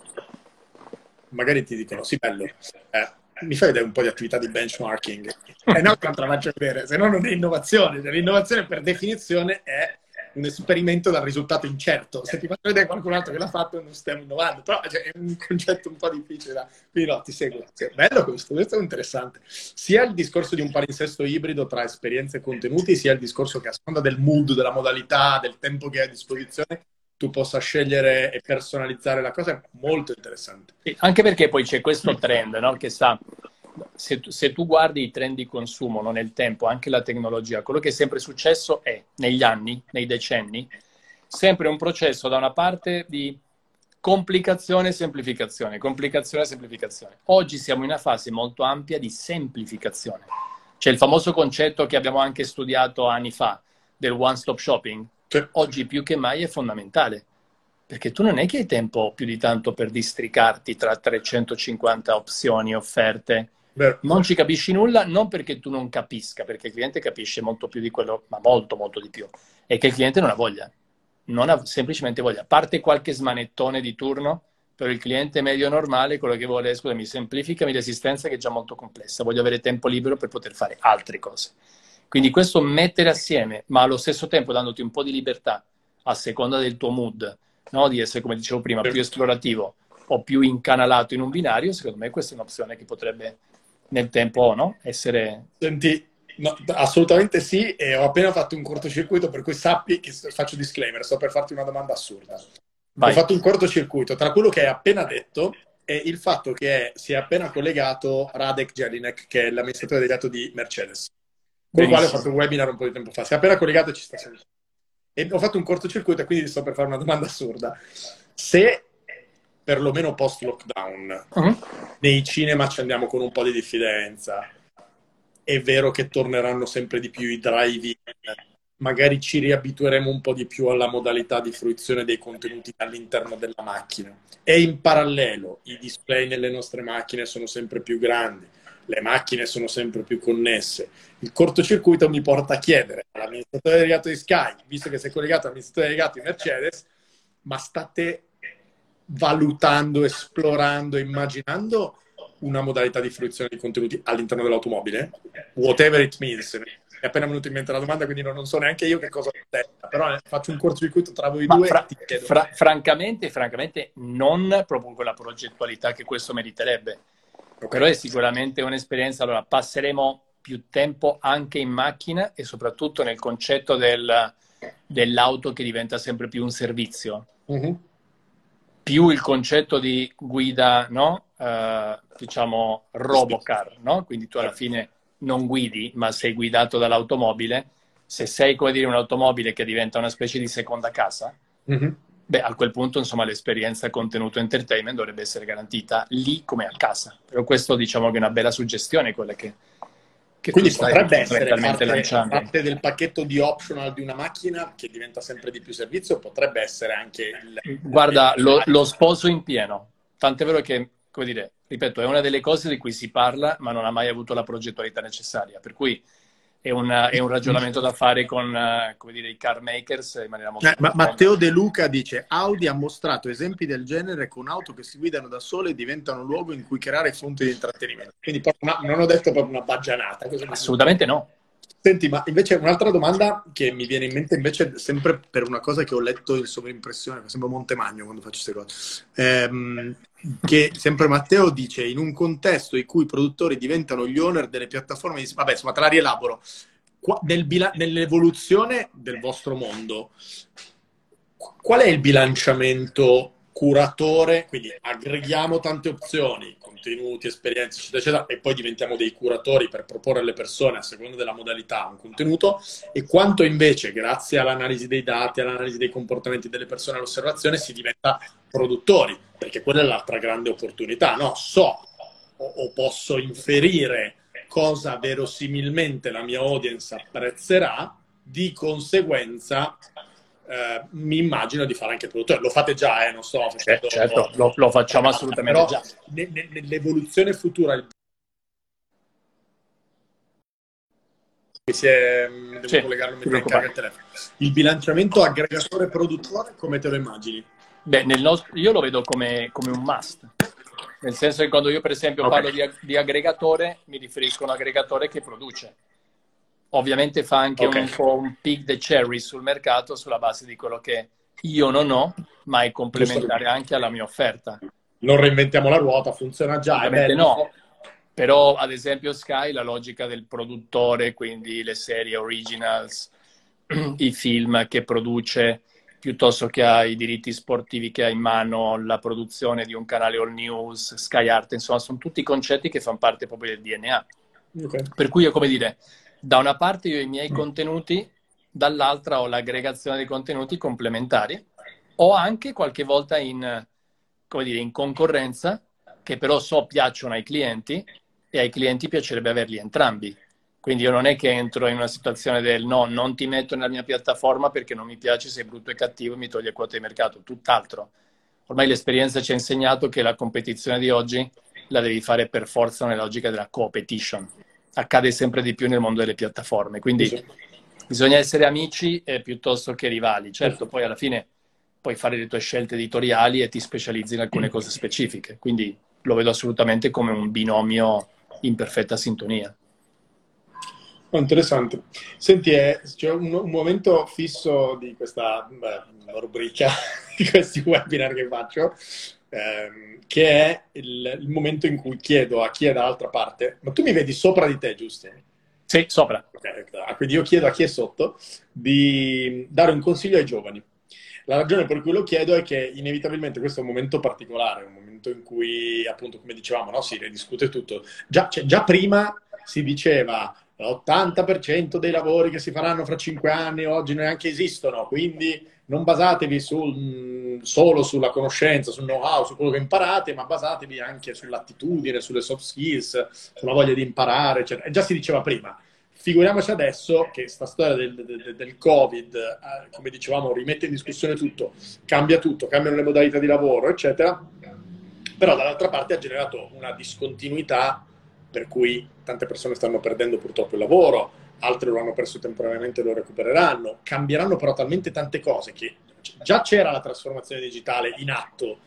magari ti dicono, sì, bello, eh, mi fai vedere un po' di attività di benchmarking? Eh no, quanto la faccio vedere, se no non è innovazione. Cioè, l'innovazione per definizione è un esperimento dal risultato incerto. Se ti faccio vedere qualcun altro che l'ha fatto non stiamo innovando, però cioè, è un concetto un po' difficile da... Quindi no, ti seguo. Bello questo, questo è interessante. Sia il discorso di un palinsesto ibrido tra esperienze e contenuti, sia il discorso che a seconda del mood, della modalità, del tempo che hai a disposizione, tu possa scegliere e personalizzare la cosa è molto interessante. Anche perché poi c'è questo trend no? che sta, se, se, tu guardi i trend di consumo no? nel tempo, anche la tecnologia, quello che è sempre successo è negli anni, nei decenni, sempre un processo da una parte di complicazione e semplificazione, complicazione e semplificazione. Oggi siamo in una fase molto ampia di semplificazione. C'è il famoso concetto che abbiamo anche studiato anni fa del one-stop shopping, cioè, oggi più che mai è fondamentale, perché tu non è che hai tempo più di tanto per districarti tra 350 opzioni, offerte. Beh. Non ci capisci nulla, non perché tu non capisca, perché il cliente capisce molto più di quello, ma molto, molto di più. È che il cliente non ha voglia, non ha semplicemente voglia. A parte qualche smanettone di turno, per il cliente medio normale, quello che vuole, scusami, semplificami l'esistenza che è già molto complessa. Voglio avere tempo libero per poter fare altre cose. Quindi questo mettere assieme, ma allo stesso tempo dandoti un po' di libertà a seconda del tuo mood, no? di essere, come dicevo prima, più esplorativo o più incanalato in un binario, secondo me questa è un'opzione che potrebbe nel tempo no? essere... Senti, no, assolutamente sì, e ho appena fatto un cortocircuito, per cui sappi che faccio disclaimer, sto per farti una domanda assurda. Vai. Ho fatto un cortocircuito tra quello che hai appena detto e il fatto che si è appena collegato Radek Jelinek, che è l'amministratore delegato di Mercedes con il quale ho fatto un webinar un po' di tempo fa. Si è appena collegato e ci sta seguendo. E ho fatto un cortocircuito e quindi sto per fare una domanda assurda. Se perlomeno post lockdown uh-huh. nei cinema ci andiamo con un po' di diffidenza, è vero che torneranno sempre di più i drive-in, magari ci riabitueremo un po' di più alla modalità di fruizione dei contenuti all'interno della macchina. E in parallelo i display nelle nostre macchine sono sempre più grandi, le macchine sono sempre più connesse. Il cortocircuito mi porta a chiedere all'amministratore delegato di Sky, visto che sei collegato all'amministratore delegato di Mercedes, ma state valutando, esplorando, immaginando una modalità di fruizione di contenuti all'interno dell'automobile? Whatever it means. Mi è appena venuta in mente la domanda, quindi non, so neanche io che cosa testa, però eh, faccio un cortocircuito tra voi Ma due. Fra- fra- francamente, francamente, non proprio con la progettualità che questo meriterebbe. Okay. Però è sicuramente un'esperienza. Allora, passeremo più tempo anche in macchina e soprattutto nel concetto del, dell'auto che diventa sempre più un servizio. Mm-hmm. Più il concetto di guida, no? Uh, diciamo, robocar, no? Quindi tu alla fine non guidi, ma sei guidato dall'automobile, se sei, come dire, un'automobile che diventa una specie di seconda casa, mm-hmm. Beh, a quel punto, insomma, l'esperienza contenuto entertainment dovrebbe essere garantita lì come a casa. Però questo, diciamo, che è una bella suggestione, quella che, che Quindi potrebbe essere parte, parte, del pacchetto di optional di una macchina che diventa sempre di più servizio, potrebbe essere anche il... Guarda, lo, lo sposo in pieno. Tant'è vero che, come dire, ripeto, è una delle cose di cui si parla, ma non ha mai avuto la progettualità necessaria. Per cui è, una, è un ragionamento da fare con uh, dire, i car makers in maniera molto... Eh, ma Matteo De Luca dice, Audi ha mostrato esempi del genere con auto che si guidano da sole e diventano un luogo in cui creare fonti di intrattenimento. Quindi una, non ho detto proprio una baggianata. Assolutamente no. Senti, ma invece un'altra domanda che mi viene in mente invece sempre per una cosa che ho letto in sovrimpressione, sembra Montemagno quando faccio queste cose, ehm, che sempre Matteo dice in un contesto in cui i produttori diventano gli owner delle piattaforme, vabbè insomma te la rielaboro, Qua, nel bila... nell'evoluzione del vostro mondo, qual è il bilanciamento curatore, quindi aggreghiamo tante opzioni, contenuti, esperienze, eccetera, eccetera, e poi diventiamo dei curatori per proporre alle persone a seconda della modalità un contenuto, e quanto invece, grazie all'analisi dei dati, all'analisi dei comportamenti delle persone, all'osservazione, si diventa produttori, perché quella è l'altra grande opportunità, no? So o, posso inferire cosa verosimilmente la mia audience apprezzerà, di conseguenza eh, mi immagino di fare anche il produttore. Lo fate già, eh, non sto facendo... Certo, lo, lo facciamo assolutamente però, già. Ne, ne, nell'evoluzione futura... Si è... Devo sì, collegarlo mentre il telefono. Il bilanciamento aggregatore-produttore, come te lo immagini? Beh, nostro, io lo vedo come, come, un must. Nel senso che quando io, per esempio, okay. parlo di, di aggregatore, mi riferisco a un aggregatore che produce ovviamente fa anche okay. un po' un pick the cherry sul mercato sulla base di quello che io non ho, ma è complementare anche alla mia offerta. Non reinventiamo la ruota, funziona già. Ovviamente no. Però, ad esempio, Sky, la logica del produttore, quindi le serie originals, i film che produce, piuttosto che ha i diritti sportivi che ha in mano, la produzione di un canale all news, Sky Art, insomma, sono tutti concetti che fanno parte proprio del DNA. Okay. Per cui, io, come dire, da una parte io ho i miei mm. contenuti, dall'altra ho l'aggregazione dei contenuti complementari, o anche qualche volta in, come dire, in concorrenza, che però so piacciono ai clienti e ai clienti piacerebbe averli entrambi. Quindi io non è che entro in una situazione del no, non ti metto nella mia piattaforma perché non mi piace, sei brutto e cattivo e mi toglie quota di mercato, tutt'altro. Ormai l'esperienza ci ha insegnato che la competizione di oggi la devi fare per forza nella logica della competition accade sempre di più nel mondo delle piattaforme. Quindi sì. bisogna essere amici eh, piuttosto che rivali. Certo, poi alla fine puoi fare le tue scelte editoriali e ti specializzi in alcune cose specifiche. Quindi lo vedo assolutamente come un binomio in perfetta sintonia. Oh, interessante. Senti, eh, c'è un, un, momento fisso di questa beh, rubrica, di questi webinar che faccio, ehm, che è il, il, momento in cui chiedo a chi è dall'altra parte, ma tu mi vedi sopra di te, giusto? Sì, sopra. Okay, quindi io chiedo a chi è sotto di dare un consiglio ai giovani. La ragione per cui lo chiedo è che inevitabilmente questo è un momento particolare, un momento in cui, appunto, come dicevamo, no? si ridiscute tutto. Già, cioè, già prima si diceva l'80% dei lavori che si faranno fra cinque anni oggi neanche esistono, quindi non basatevi sul, solo sulla conoscenza, sul know-how, su quello che imparate, ma basatevi anche sull'attitudine, sulle soft skills, sulla voglia di imparare. Eccetera. già si diceva prima. Figuriamoci adesso che questa storia del, del, del Covid, eh, come dicevamo, rimette in discussione tutto, cambia tutto, cambiano le modalità di lavoro, eccetera. Però dall'altra parte ha generato una discontinuità per cui tante persone stanno perdendo purtroppo il lavoro, altre lo hanno perso temporaneamente e lo recupereranno. Cambieranno però talmente tante cose che già c'era la trasformazione digitale in atto.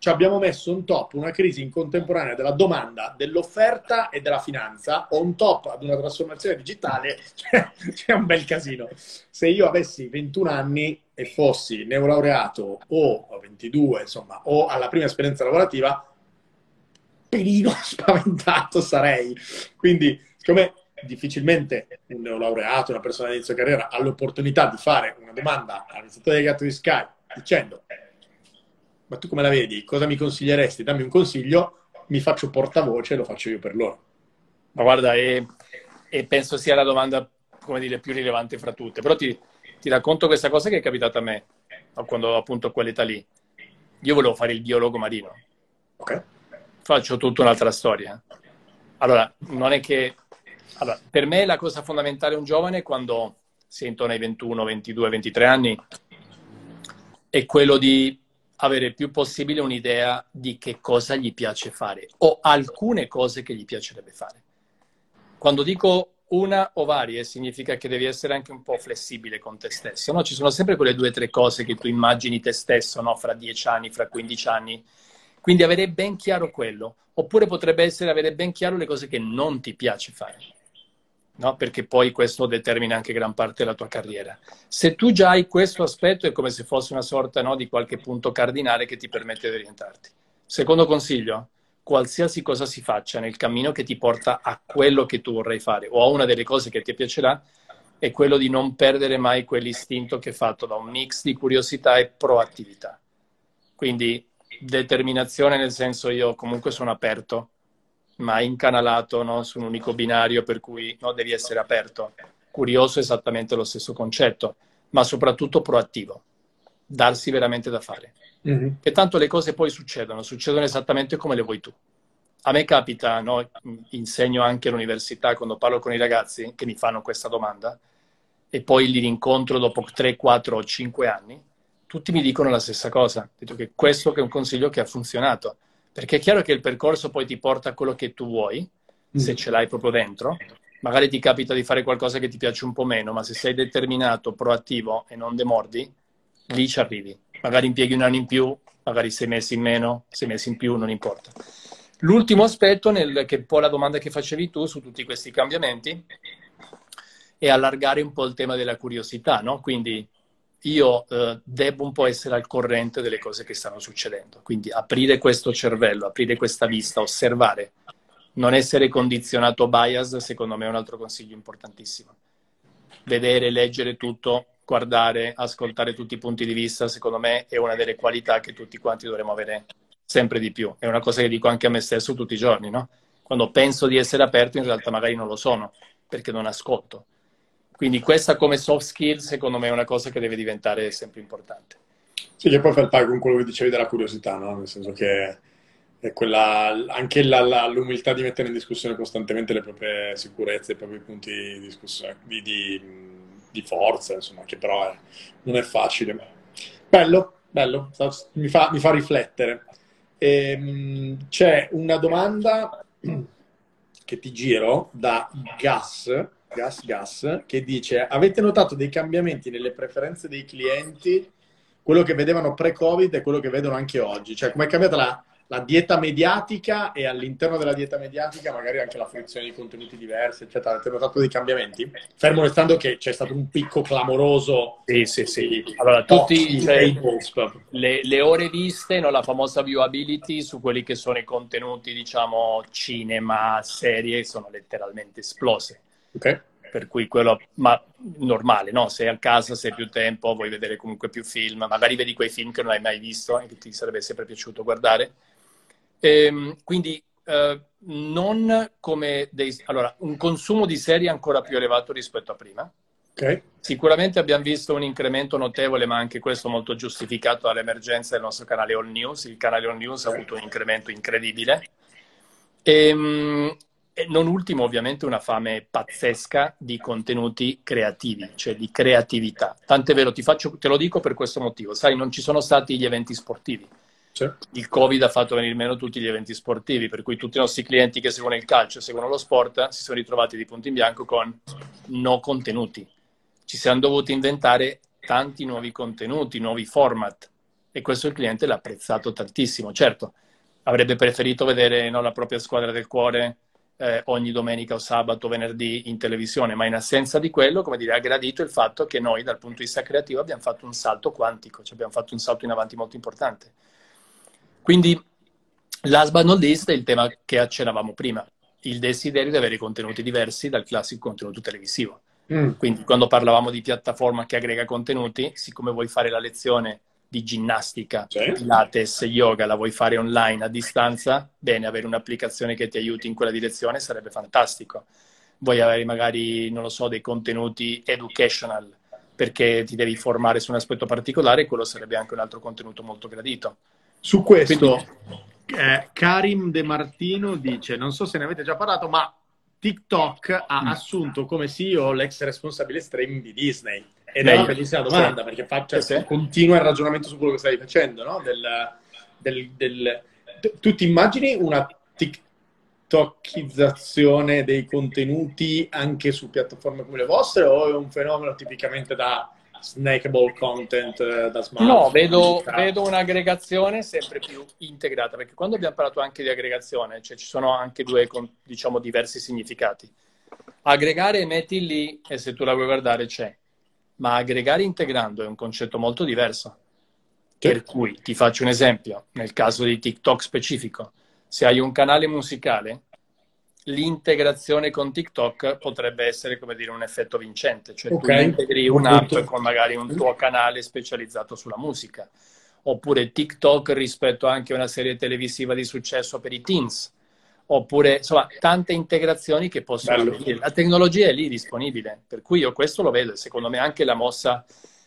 Ci abbiamo messo on top una crisi in contemporanea della domanda, dell'offerta e della finanza, on top ad una trasformazione digitale, c'è un bel casino. Se io avessi 21 anni e fossi neolaureato o 22, insomma, o alla prima esperienza lavorativa, pelino spaventato sarei. Quindi, siccome difficilmente un neolaureato, una persona all'inizio carriera ha l'opportunità di fare una domanda all'amministratore del gatto di Sky dicendo ma tu come la vedi? Cosa mi consiglieresti? Dammi un consiglio, mi faccio portavoce e lo faccio io per loro. Ma guarda, e, e penso sia la domanda, come dire, più rilevante fra tutte. Però ti, ti racconto questa cosa che è capitata a me, quando appunto a quell'età lì. Io volevo fare il biologo marino. Ok. Faccio tutta un'altra storia. Allora, non è che allora, per me la cosa fondamentale un giovane quando si è ai 21, 22, 23 anni è quello di avere il più possibile un'idea di che cosa gli piace fare o alcune cose che gli piacerebbe fare. Quando dico una o varie significa che devi essere anche un po' flessibile con te stesso. No? Ci sono sempre quelle due o tre cose che tu immagini te stesso no? fra 10 anni, fra 15 anni. Quindi avere ben chiaro quello. Oppure potrebbe essere avere ben chiaro le cose che non ti piace fare no? perché poi questo determina anche gran parte della tua carriera. Se tu già hai questo aspetto è come se fosse una sorta no, di qualche punto cardinale che ti permette di orientarti. Secondo consiglio, qualsiasi cosa si faccia nel cammino che ti porta a quello che tu vorrai fare o a una delle cose che ti piacerà, è quello di non perdere mai quell'istinto che è fatto da un mix di curiosità e proattività. Quindi determinazione nel senso io comunque sono aperto ma incanalato no? su un unico binario per cui no, devi essere aperto. Curioso è esattamente lo stesso concetto, ma soprattutto proattivo, darsi veramente da fare. Mm-hmm. E tanto le cose poi succedono, succedono esattamente come le vuoi tu. A me capita, no? insegno anche all'università quando parlo con i ragazzi che mi fanno questa domanda e poi li rincontro dopo 3, 4 o 5 anni, tutti mi dicono la stessa cosa. Dico che questo è un consiglio che ha funzionato perché è chiaro che il percorso poi ti porta a quello che tu vuoi, se mm. ce l'hai proprio dentro. Magari ti capita di fare qualcosa che ti piace un po' meno, ma se sei determinato, proattivo e non demordi, lì ci arrivi. Magari impieghi un anno in più, magari sei mesi in meno, sei mesi in più, non importa. L'ultimo aspetto, nel, che è un po' la domanda che facevi tu su tutti questi cambiamenti, è allargare un po' il tema della curiosità, no? Quindi io eh, devo un po' essere al corrente delle cose che stanno succedendo. Quindi aprire questo cervello, aprire questa vista, osservare, non essere condizionato bias, secondo me è un altro consiglio importantissimo. Vedere, leggere tutto, guardare, ascoltare tutti i punti di vista, secondo me è una delle qualità che tutti quanti dovremmo avere sempre di più. È una cosa che dico anche a me stesso tutti i giorni, no? Quando penso di essere aperto, in realtà magari non lo sono, perché non ascolto quindi questa come soft skill secondo me è una cosa che deve diventare sempre importante. Sì, che poi fa il paio con quello che dicevi della curiosità, no? Nel senso che è quella, anche la, la, l'umiltà di mettere in discussione costantemente le proprie sicurezze, i propri punti di, di, di, di forza, insomma, che però è, non è facile. Bello, bello, mi fa, mi fa riflettere. E, ehm, c'è una domanda che ti giro da Gas Gas Gas, che dice avete notato dei cambiamenti nelle preferenze dei clienti, quello che vedevano pre-Covid e quello che vedono anche oggi? Cioè come è cambiata la, la dieta mediatica e all'interno della dieta mediatica magari anche la fruizione di contenuti diversi, eccetera. Avete notato dei cambiamenti? Fermo restando che c'è stato un picco clamoroso. Sì, sì, sì. Allora, tutti cioè, le, le, ore viste, no, la famosa viewability su quelli che sono i contenuti, diciamo, cinema, serie, sono letteralmente esplose. Okay. Per cui quello, ma normale, no? Sei a casa, sei più tempo, vuoi vedere comunque più film, magari vedi quei film che non hai mai visto e che ti sarebbe sempre piaciuto guardare. E, ehm, quindi eh, non come dei... Allora, un consumo di serie ancora più elevato rispetto a prima, Okay. Sicuramente abbiamo visto un incremento notevole, ma anche questo molto giustificato dall'emergenza del nostro canale All News. Il canale All News ha avuto un incremento incredibile. E, ehm, e non ultimo, ovviamente, una fame pazzesca di contenuti creativi, cioè di creatività. Tant'è vero, ti faccio, te lo dico per questo motivo. Sai, non ci sono stati gli eventi sportivi. Certo. Il Covid ha fatto venire meno tutti gli eventi sportivi, per cui tutti i nostri clienti che seguono il calcio seguono lo sport si sono ritrovati di punto in bianco con no contenuti. Ci siamo dovuti inventare tanti nuovi contenuti, nuovi format e questo il cliente l'ha apprezzato tantissimo. Certo, avrebbe preferito vedere no, la propria squadra del cuore eh, ogni domenica o sabato, venerdì in televisione, ma in assenza di quello, come dire, ha gradito il fatto che noi dal punto di vista creativo abbiamo fatto un salto quantico, cioè abbiamo fatto un salto in avanti molto importante. Quindi, last but not least, è il tema che accennavamo prima, il desiderio di avere contenuti diversi dal classico contenuto televisivo. Mm. Quindi, quando parlavamo di piattaforma che aggrega contenuti, siccome vuoi fare la lezione di ginnastica, sì. Pilates, yoga, la vuoi fare online a distanza, bene, avere un'applicazione che ti aiuti in quella direzione sarebbe fantastico. Vuoi avere magari, non lo so, dei contenuti educational perché ti devi formare su un aspetto particolare, quello sarebbe anche un altro contenuto molto gradito. Su questo, Quindi... eh, Karim De Martino dice, non so se ne avete già parlato, ma TikTok ha mm. assunto come CEO l'ex responsabile streaming di Disney. Ed è una bellissima domanda, perché fa, cioè, sì. continua il ragionamento su quello che stai facendo, no? Del, del, del... Tu ti immagini una TikTokizzazione dei contenuti anche su piattaforme come le vostre o è un fenomeno tipicamente da snackable content eh, da smart? No, vedo, vedo, un'aggregazione sempre più integrata, perché quando abbiamo parlato anche di aggregazione, cioè ci sono anche due, diciamo, diversi significati. Aggregare metti lì e se tu la vuoi guardare c'è ma aggregare integrando è un concetto molto diverso. Per cui ti faccio un esempio, nel caso di TikTok specifico, se hai un canale musicale, l'integrazione con TikTok potrebbe essere come dire un effetto vincente, cioè okay. tu integri un'app con magari un tuo canale specializzato sulla musica, oppure TikTok rispetto anche a una serie televisiva di successo per i teens oppure insomma tante integrazioni che possono avvenire. La tecnologia è lì disponibile, per cui io questo lo vedo secondo me anche la mossa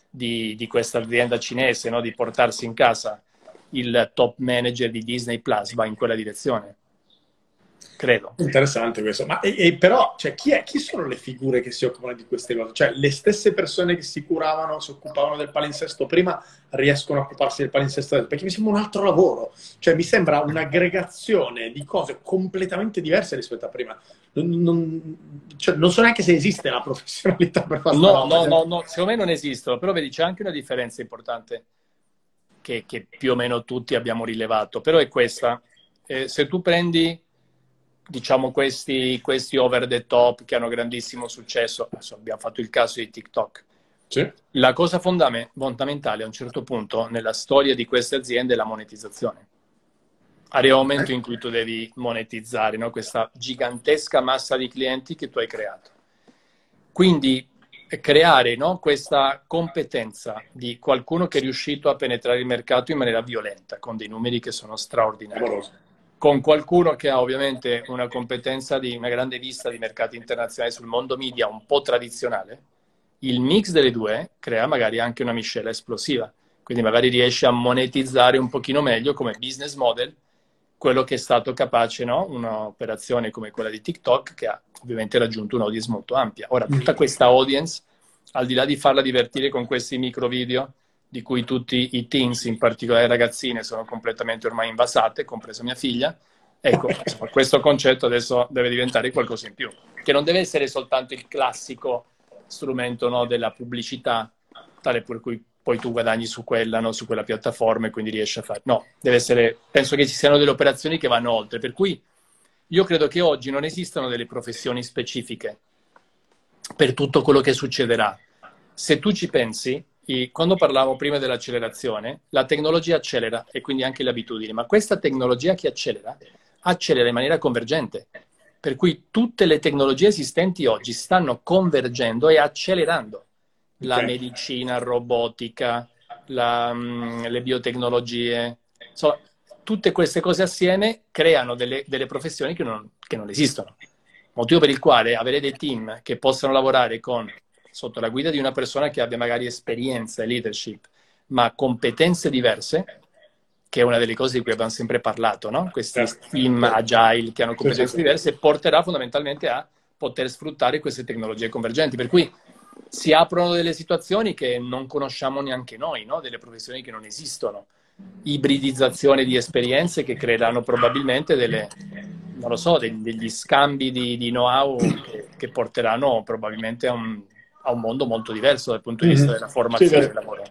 di, di questa azienda cinese no? di portarsi in casa il top manager di Disney Plus va in quella direzione credo. Interessante questo, ma e, e però cioè, chi, è, chi, sono le figure che si occupano di queste cose? Cioè le stesse persone che si curavano, si occupavano del palinsesto prima riescono a occuparsi del palinsesto adesso? Perché mi sembra un altro lavoro, cioè mi sembra un'aggregazione di cose completamente diverse rispetto a prima. Non, non, cioè, non so neanche se esiste la professionalità per fare no, no, no, no, secondo me non esistono, però vedi c'è anche una differenza importante che, che più o meno tutti abbiamo rilevato, però è questa. Eh, se tu prendi diciamo questi, questi, over the top che hanno grandissimo successo, Adesso abbiamo fatto il caso di TikTok. Sì. La cosa fondamentale a un certo punto nella storia di queste aziende è la monetizzazione. Arriva un momento in cui tu devi monetizzare no? questa gigantesca massa di clienti che tu hai creato. Quindi creare no? questa competenza di qualcuno che è riuscito a penetrare il mercato in maniera violenta, con dei numeri che sono straordinari con qualcuno che ha ovviamente una competenza di una grande vista di mercati internazionali sul mondo media un po' tradizionale, il mix delle due crea magari anche una miscela esplosiva. Quindi magari riesce a monetizzare un pochino meglio come business model quello che è stato capace, no? un'operazione come quella di TikTok che ha ovviamente raggiunto un'audience molto ampia. Ora, tutta questa audience, al di là di farla divertire con questi micro video, di cui tutti i teens, in particolare le ragazzine, sono completamente ormai invasate, compresa mia figlia. Ecco, questo concetto adesso deve diventare qualcosa in più, che non deve essere soltanto il classico strumento no, della pubblicità, tale per cui poi tu guadagni su quella, no, su quella piattaforma e quindi riesci a fare. No, deve essere, penso che ci siano delle operazioni che vanno oltre, per cui io credo che oggi non esistano delle professioni specifiche per tutto quello che succederà. Se tu ci pensi, quando parlavo prima dell'accelerazione, la tecnologia accelera e quindi anche le abitudini, ma questa tecnologia che accelera, accelera in maniera convergente. Per cui tutte le tecnologie esistenti oggi stanno convergendo e accelerando. La okay. medicina, robotica, la, mh, le biotecnologie, insomma, tutte queste cose assieme creano delle, delle professioni che non, che non esistono. Motivo per il quale avere dei team che possano lavorare con sotto la guida di una persona che abbia magari esperienza e leadership, ma competenze diverse, che è una delle cose di cui abbiamo sempre parlato, no? questi certo. team agile che hanno competenze diverse, porterà fondamentalmente a poter sfruttare queste tecnologie convergenti. Per cui si aprono delle situazioni che non conosciamo neanche noi, no? delle professioni che non esistono, ibridizzazione di esperienze che creeranno probabilmente delle, non lo so, degli scambi di, di know-how che, che, porteranno probabilmente a un, a un, mondo molto diverso dal punto di vista mm-hmm. della formazione sì, del lavoro.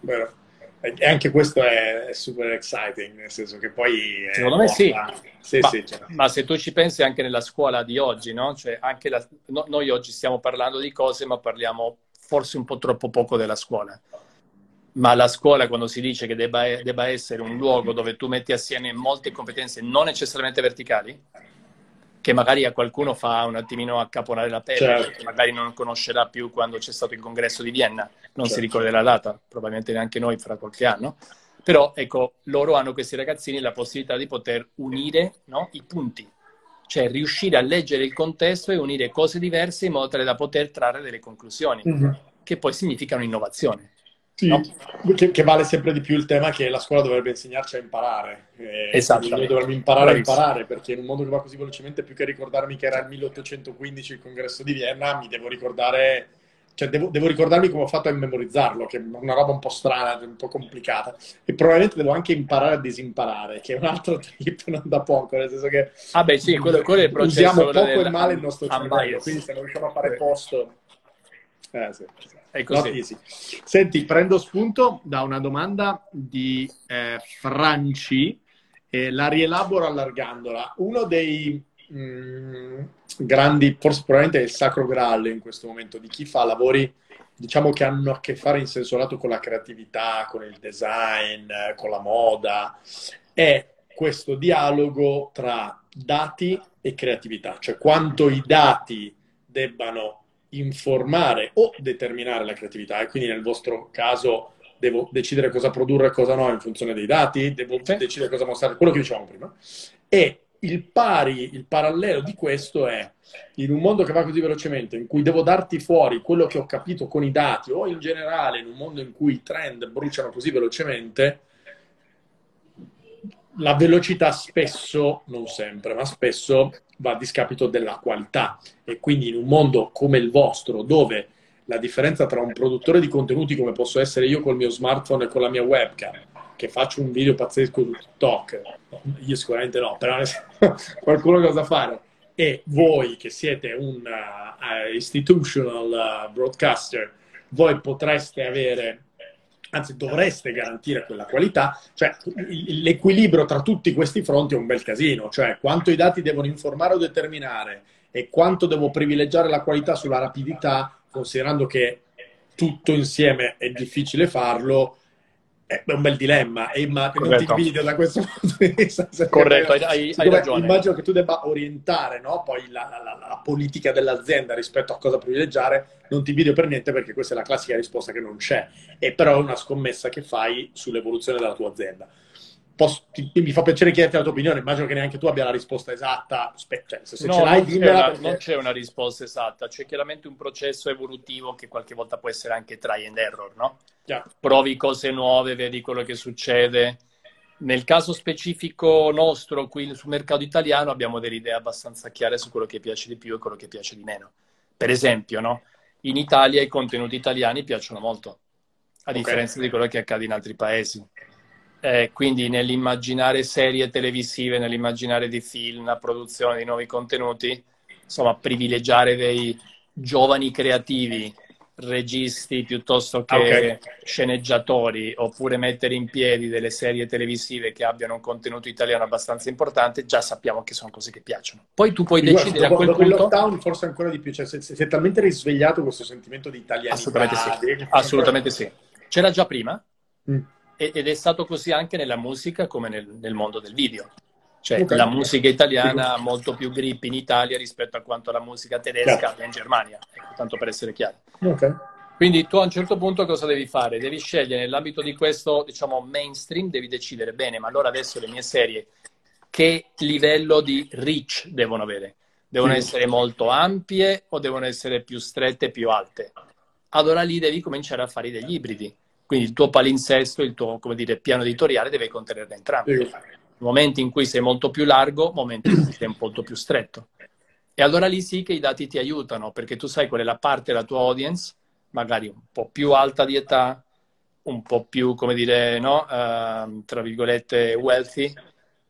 Vero. E anche questo è super exciting, nel senso che poi... Secondo me sì. Sì, ma, sì ma, se tu ci pensi anche nella scuola di oggi, no? Cioè anche la, no, noi oggi stiamo parlando di cose, ma parliamo forse un po' troppo poco della scuola. Ma la scuola, quando si dice che debba, debba essere un luogo dove tu metti assieme molte competenze non necessariamente verticali, che magari a qualcuno fa un attimino accaponare la pelle, certo. perché magari non conoscerà più quando c'è stato il congresso di Vienna, non certo. si ricorderà la data, probabilmente neanche noi fra qualche anno. Però ecco, loro hanno questi ragazzini la possibilità di poter unire no, i punti, cioè riuscire a leggere il contesto e unire cose diverse in modo tale da poter trarre delle conclusioni, mm-hmm. che poi significano innovazione. Sì, no? che, che, vale sempre di più il tema che la scuola dovrebbe insegnarci a imparare. esatto. Noi dovremmo imparare Bravissimo. a imparare, perché in un mondo che va così velocemente, più che ricordarmi che era il 1815 il congresso di Vienna, mi devo ricordare, cioè devo, devo ricordarmi come ho fatto a memorizzarlo, che è una roba un po' strana, un po' complicata. E probabilmente devo anche imparare a disimparare, che è un altro trip non da poco, nel senso che... Ah beh sì, quello, quello è il processo Usiamo poco e male il nostro cervello, quindi se non riusciamo a fare posto... Eh, sì, sì. È così. Senti, prendo spunto da una domanda di eh, Franci e la rielaboro allargandola. Uno dei mh, mm, grandi, forse probabilmente è il sacro graal in questo momento, di chi fa lavori diciamo che hanno a che fare in senso lato con la creatività, con il design, con la moda, è questo dialogo tra dati e creatività, cioè quanto i dati debbano informare o determinare la creatività e quindi nel vostro caso devo decidere cosa produrre e cosa no in funzione dei dati, devo sì. decidere cosa mostrare, quello che dicevamo prima. E il pari, il parallelo di questo è in un mondo che va così velocemente, in cui devo darti fuori quello che ho capito con i dati, o in generale in un mondo in cui i trend bruciano così velocemente, la velocità spesso, non sempre, ma spesso va a discapito della qualità. E quindi in un mondo come il vostro, dove la differenza tra un produttore di contenuti come posso essere io col mio smartphone e con la mia webcam, che faccio un video pazzesco su TikTok, io sicuramente no, però qualcuno cosa fare, e voi che siete un uh, institutional uh, broadcaster, voi potreste avere anzi dovreste garantire quella qualità, cioè l'equilibrio tra tutti questi fronti è un bel casino, cioè quanto i dati devono informare o determinare e quanto devo privilegiare la qualità sulla rapidità, considerando che tutto insieme è difficile farlo, è un bel dilemma e ma non ti invidio da questo punto di vista. Corretto, hai, hai, hai ragione. Immagino che tu debba orientare no? poi la, la, la, politica dell'azienda rispetto a cosa privilegiare. Non ti invidio per niente perché questa è la classica risposta che non c'è, e però è una scommessa che fai sull'evoluzione della tua azienda. Posso, ti, mi fa piacere chiederti la tua opinione, immagino che neanche tu abbia la risposta esatta. Cioè, se, se no, ce l'hai, non, c'è una, perché... non c'è una risposta esatta, c'è chiaramente un processo evolutivo che qualche volta può essere anche try and error, no? Yeah. Provi cose nuove, vedi quello che succede. Nel caso specifico nostro, qui sul mercato italiano, abbiamo delle idee abbastanza chiare su quello che piace di più e quello che piace di meno. Per esempio, no? in Italia i contenuti italiani piacciono molto, a okay. differenza di quello che accade in altri paesi eh, quindi nell'immaginare serie televisive, nell'immaginare di film, la produzione di nuovi contenuti, insomma, privilegiare dei giovani creativi, registi piuttosto che okay. sceneggiatori, oppure mettere in piedi delle serie televisive che abbiano un contenuto italiano abbastanza importante, già sappiamo che sono cose che piacciono. Poi tu puoi Guarda, decidere dopo, a quel dopo punto... lockdown forse ancora di più, cioè si è talmente risvegliato questo sentimento di italianità. Assolutamente sì, assolutamente sì. C'era già prima, mm ed è stato così anche nella musica come nel, nel mondo del video. Cioè okay. la musica italiana ha molto più grip in Italia rispetto a quanto la musica tedesca abbia in Germania, ecco, tanto per essere chiari. Okay. Quindi tu a un certo punto cosa devi fare? Devi scegliere nell'ambito di questo, diciamo, mainstream, devi decidere bene, ma allora adesso le mie serie che livello di reach devono avere? Devono sì. essere molto ampie o devono essere più strette e più alte? Allora lì devi cominciare a fare degli ibridi. Quindi il tuo palinsesto, il tuo dire, piano editoriale deve contenere entrambi. Sì. Momenti in cui sei molto più largo, momenti in cui sei molto più stretto. E allora lì sì che i dati ti aiutano, perché tu sai qual è la parte della tua audience, magari un po' più alta di età, un po' più, come dire, no? Uh, tra virgolette, wealthy.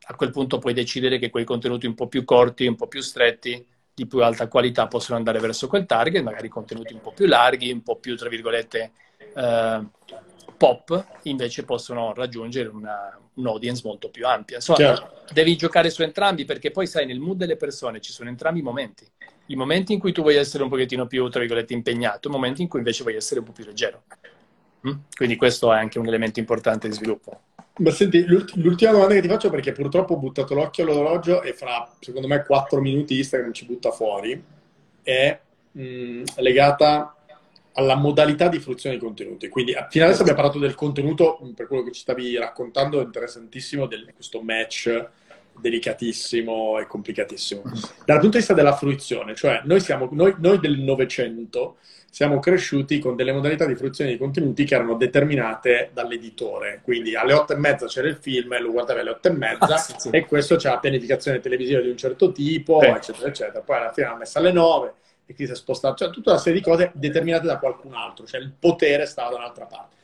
A quel punto puoi decidere che quei contenuti un po' più corti, un po' più stretti, di più alta qualità possono andare verso quel target, magari contenuti un po' più larghi, un po' più, tra virgolette, uh, pop, invece possono raggiungere una, un'audience molto più ampia. Insomma, certo. devi giocare su entrambi perché poi sai, nel mood delle persone ci sono entrambi i momenti. I momenti in cui tu vuoi essere un pochettino più, tra virgolette, impegnato, i momenti in cui invece vuoi essere un po' più leggero. Mm? Quindi questo è anche un elemento importante di sviluppo. Ma senti, l'ultima domanda che ti faccio perché purtroppo ho buttato l'occhio all'orologio e fra, secondo me, quattro minuti Instagram ci butta fuori, è mh, mm, legata alla modalità di fruizione dei contenuti. Quindi fino adesso abbiamo parlato del contenuto, per quello che ci stavi raccontando, interessantissimo, di questo match delicatissimo e complicatissimo. Dal punto di vista della fruizione, cioè noi, siamo, noi, noi del Novecento siamo cresciuti con delle modalità di fruizione dei contenuti che erano determinate dall'editore. Quindi alle otto e mezza c'era il film lo guardavi alle otto e mezza ah, e questo c'era la pianificazione televisiva di un certo tipo, sì. eccetera, eccetera. Poi alla fine l'ha messa alle nove e chi si è spostato, cioè tutta una serie di cose determinate da qualcun altro, cioè il potere stava da un'altra parte.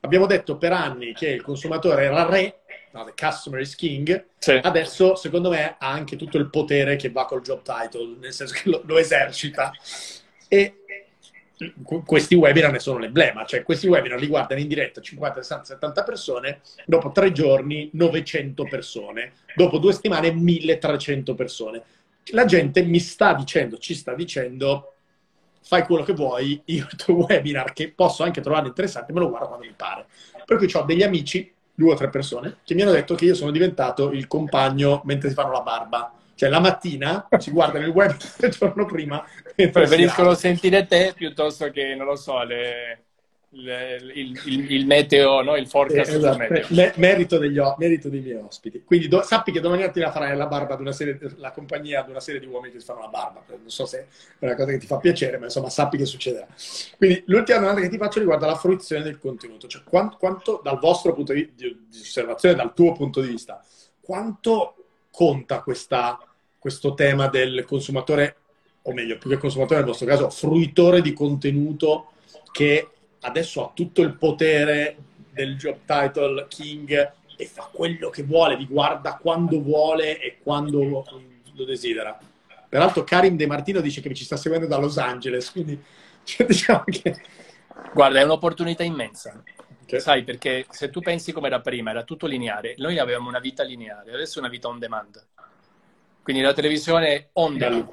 Abbiamo detto per anni che il consumatore era re, no, the customer is king, sì. adesso secondo me ha anche tutto il potere che va col job title, nel senso che lo, lo esercita. E questi webinar ne sono l'emblema, cioè questi webinar li guardano in diretta 50, 60, 70 persone, dopo tre giorni 900 persone, dopo due settimane 1300 persone la gente mi sta dicendo, ci sta dicendo, fai quello che vuoi, io il tuo webinar, che posso anche trovare interessante, me lo guardo quando mi pare. Per cui ho degli amici, due o tre persone, che mi hanno detto che io sono diventato il compagno mentre si fanno la barba. Cioè la mattina si guardano il web il giorno prima. Preferiscono sentire te piuttosto che, non lo so, le il, il, il, meteo, no? il forecast eh, esatto. meteo. Me, merito, degli, merito, dei miei ospiti. Quindi do, sappi che domani mattina farai la barba di una serie, la compagnia di una serie di uomini che si fanno la barba. Non so se è una cosa che ti fa piacere, ma insomma sappi che succederà. Quindi l'ultima domanda che ti faccio riguarda la fruizione del contenuto. Cioè quanto, quanto dal vostro punto di, di, di, osservazione, dal tuo punto di vista, quanto conta questa, questo tema del consumatore, o meglio, più che consumatore nel vostro caso, fruitore di contenuto che adesso ha tutto il potere del job title King e fa quello che vuole, vi guarda quando vuole e quando lo desidera. Peraltro Karim De Martino dice che ci sta seguendo da Los Angeles, quindi cioè, diciamo che... Guarda, è un'opportunità immensa. Okay. Sai, perché se tu pensi come era prima, era tutto lineare. Noi avevamo una vita lineare, adesso è una vita on demand. Quindi la televisione on demand.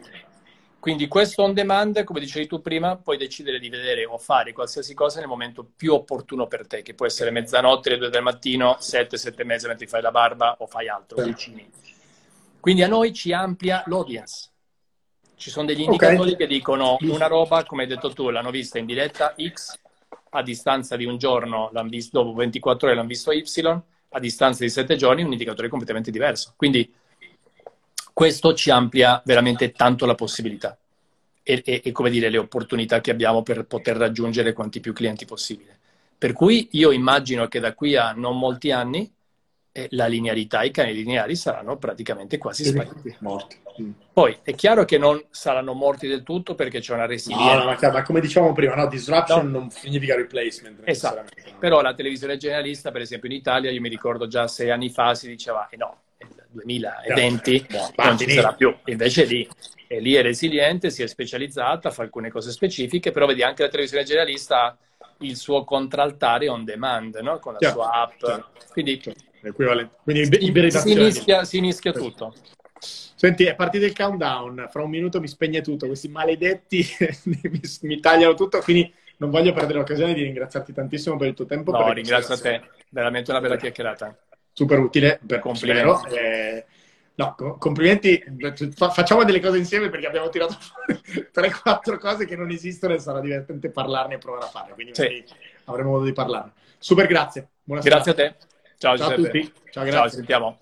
Quindi questo on demand, come dicevi tu prima, puoi decidere di vedere o fare qualsiasi cosa nel momento più opportuno per te, che può essere mezzanotte, le due del mattino, sette, sette mesi mentre fai la barba o fai altro, sì. Quindi a noi ci amplia l'audience. Ci sono degli indicatori okay. che dicono una roba, come hai detto tu, l'hanno vista in diretta X, a distanza di un giorno, visto, dopo 24 ore l'hanno visto Y, a distanza di 7 giorni un indicatore completamente diverso. Quindi questo ci amplia veramente tanto la possibilità e, e, e, come dire, le opportunità che abbiamo per poter raggiungere quanti più clienti possibile. Per cui io immagino che da qui a non molti anni eh, la linearità, i canali lineari saranno praticamente quasi spariti. Morti. Mm. Poi è chiaro che non saranno morti del tutto perché c'è una resilienza. No, no, ma come dicevamo prima, no, disruption no. non significa replacement. Esatto. Però la televisione generalista, per esempio in Italia, io mi ricordo già sei anni fa si diceva, eh no, 2020 no, non ci sarà più. Invece lì, è lì è resiliente, si è specializzata, fa alcune cose specifiche, però vedi anche la televisione generalista ha il suo contraltare on demand, no? con la certo, sua app. Certo, Quindi, certo. Quindi si, mischia, si mischia tutto. Senti, è partito il countdown, fra un minuto mi spegne tutto, questi maledetti mi, mi, tagliano tutto, quindi non voglio perdere l'occasione di ringraziarti tantissimo per il tuo tempo. No, ringrazio a te, veramente una bella chiacchierata super utile per complimenti. Eh, no, complimenti, facciamo delle cose insieme perché abbiamo tirato fuori 3-4 cose che non esistono e sarà divertente parlarne e provare a farle, quindi sì. avremo modo di parlarne. Super grazie. Buonasera. Grazie a te. Ciao, Ciao a tutti. Ciao, grazie. Ciao, ci sentiamo.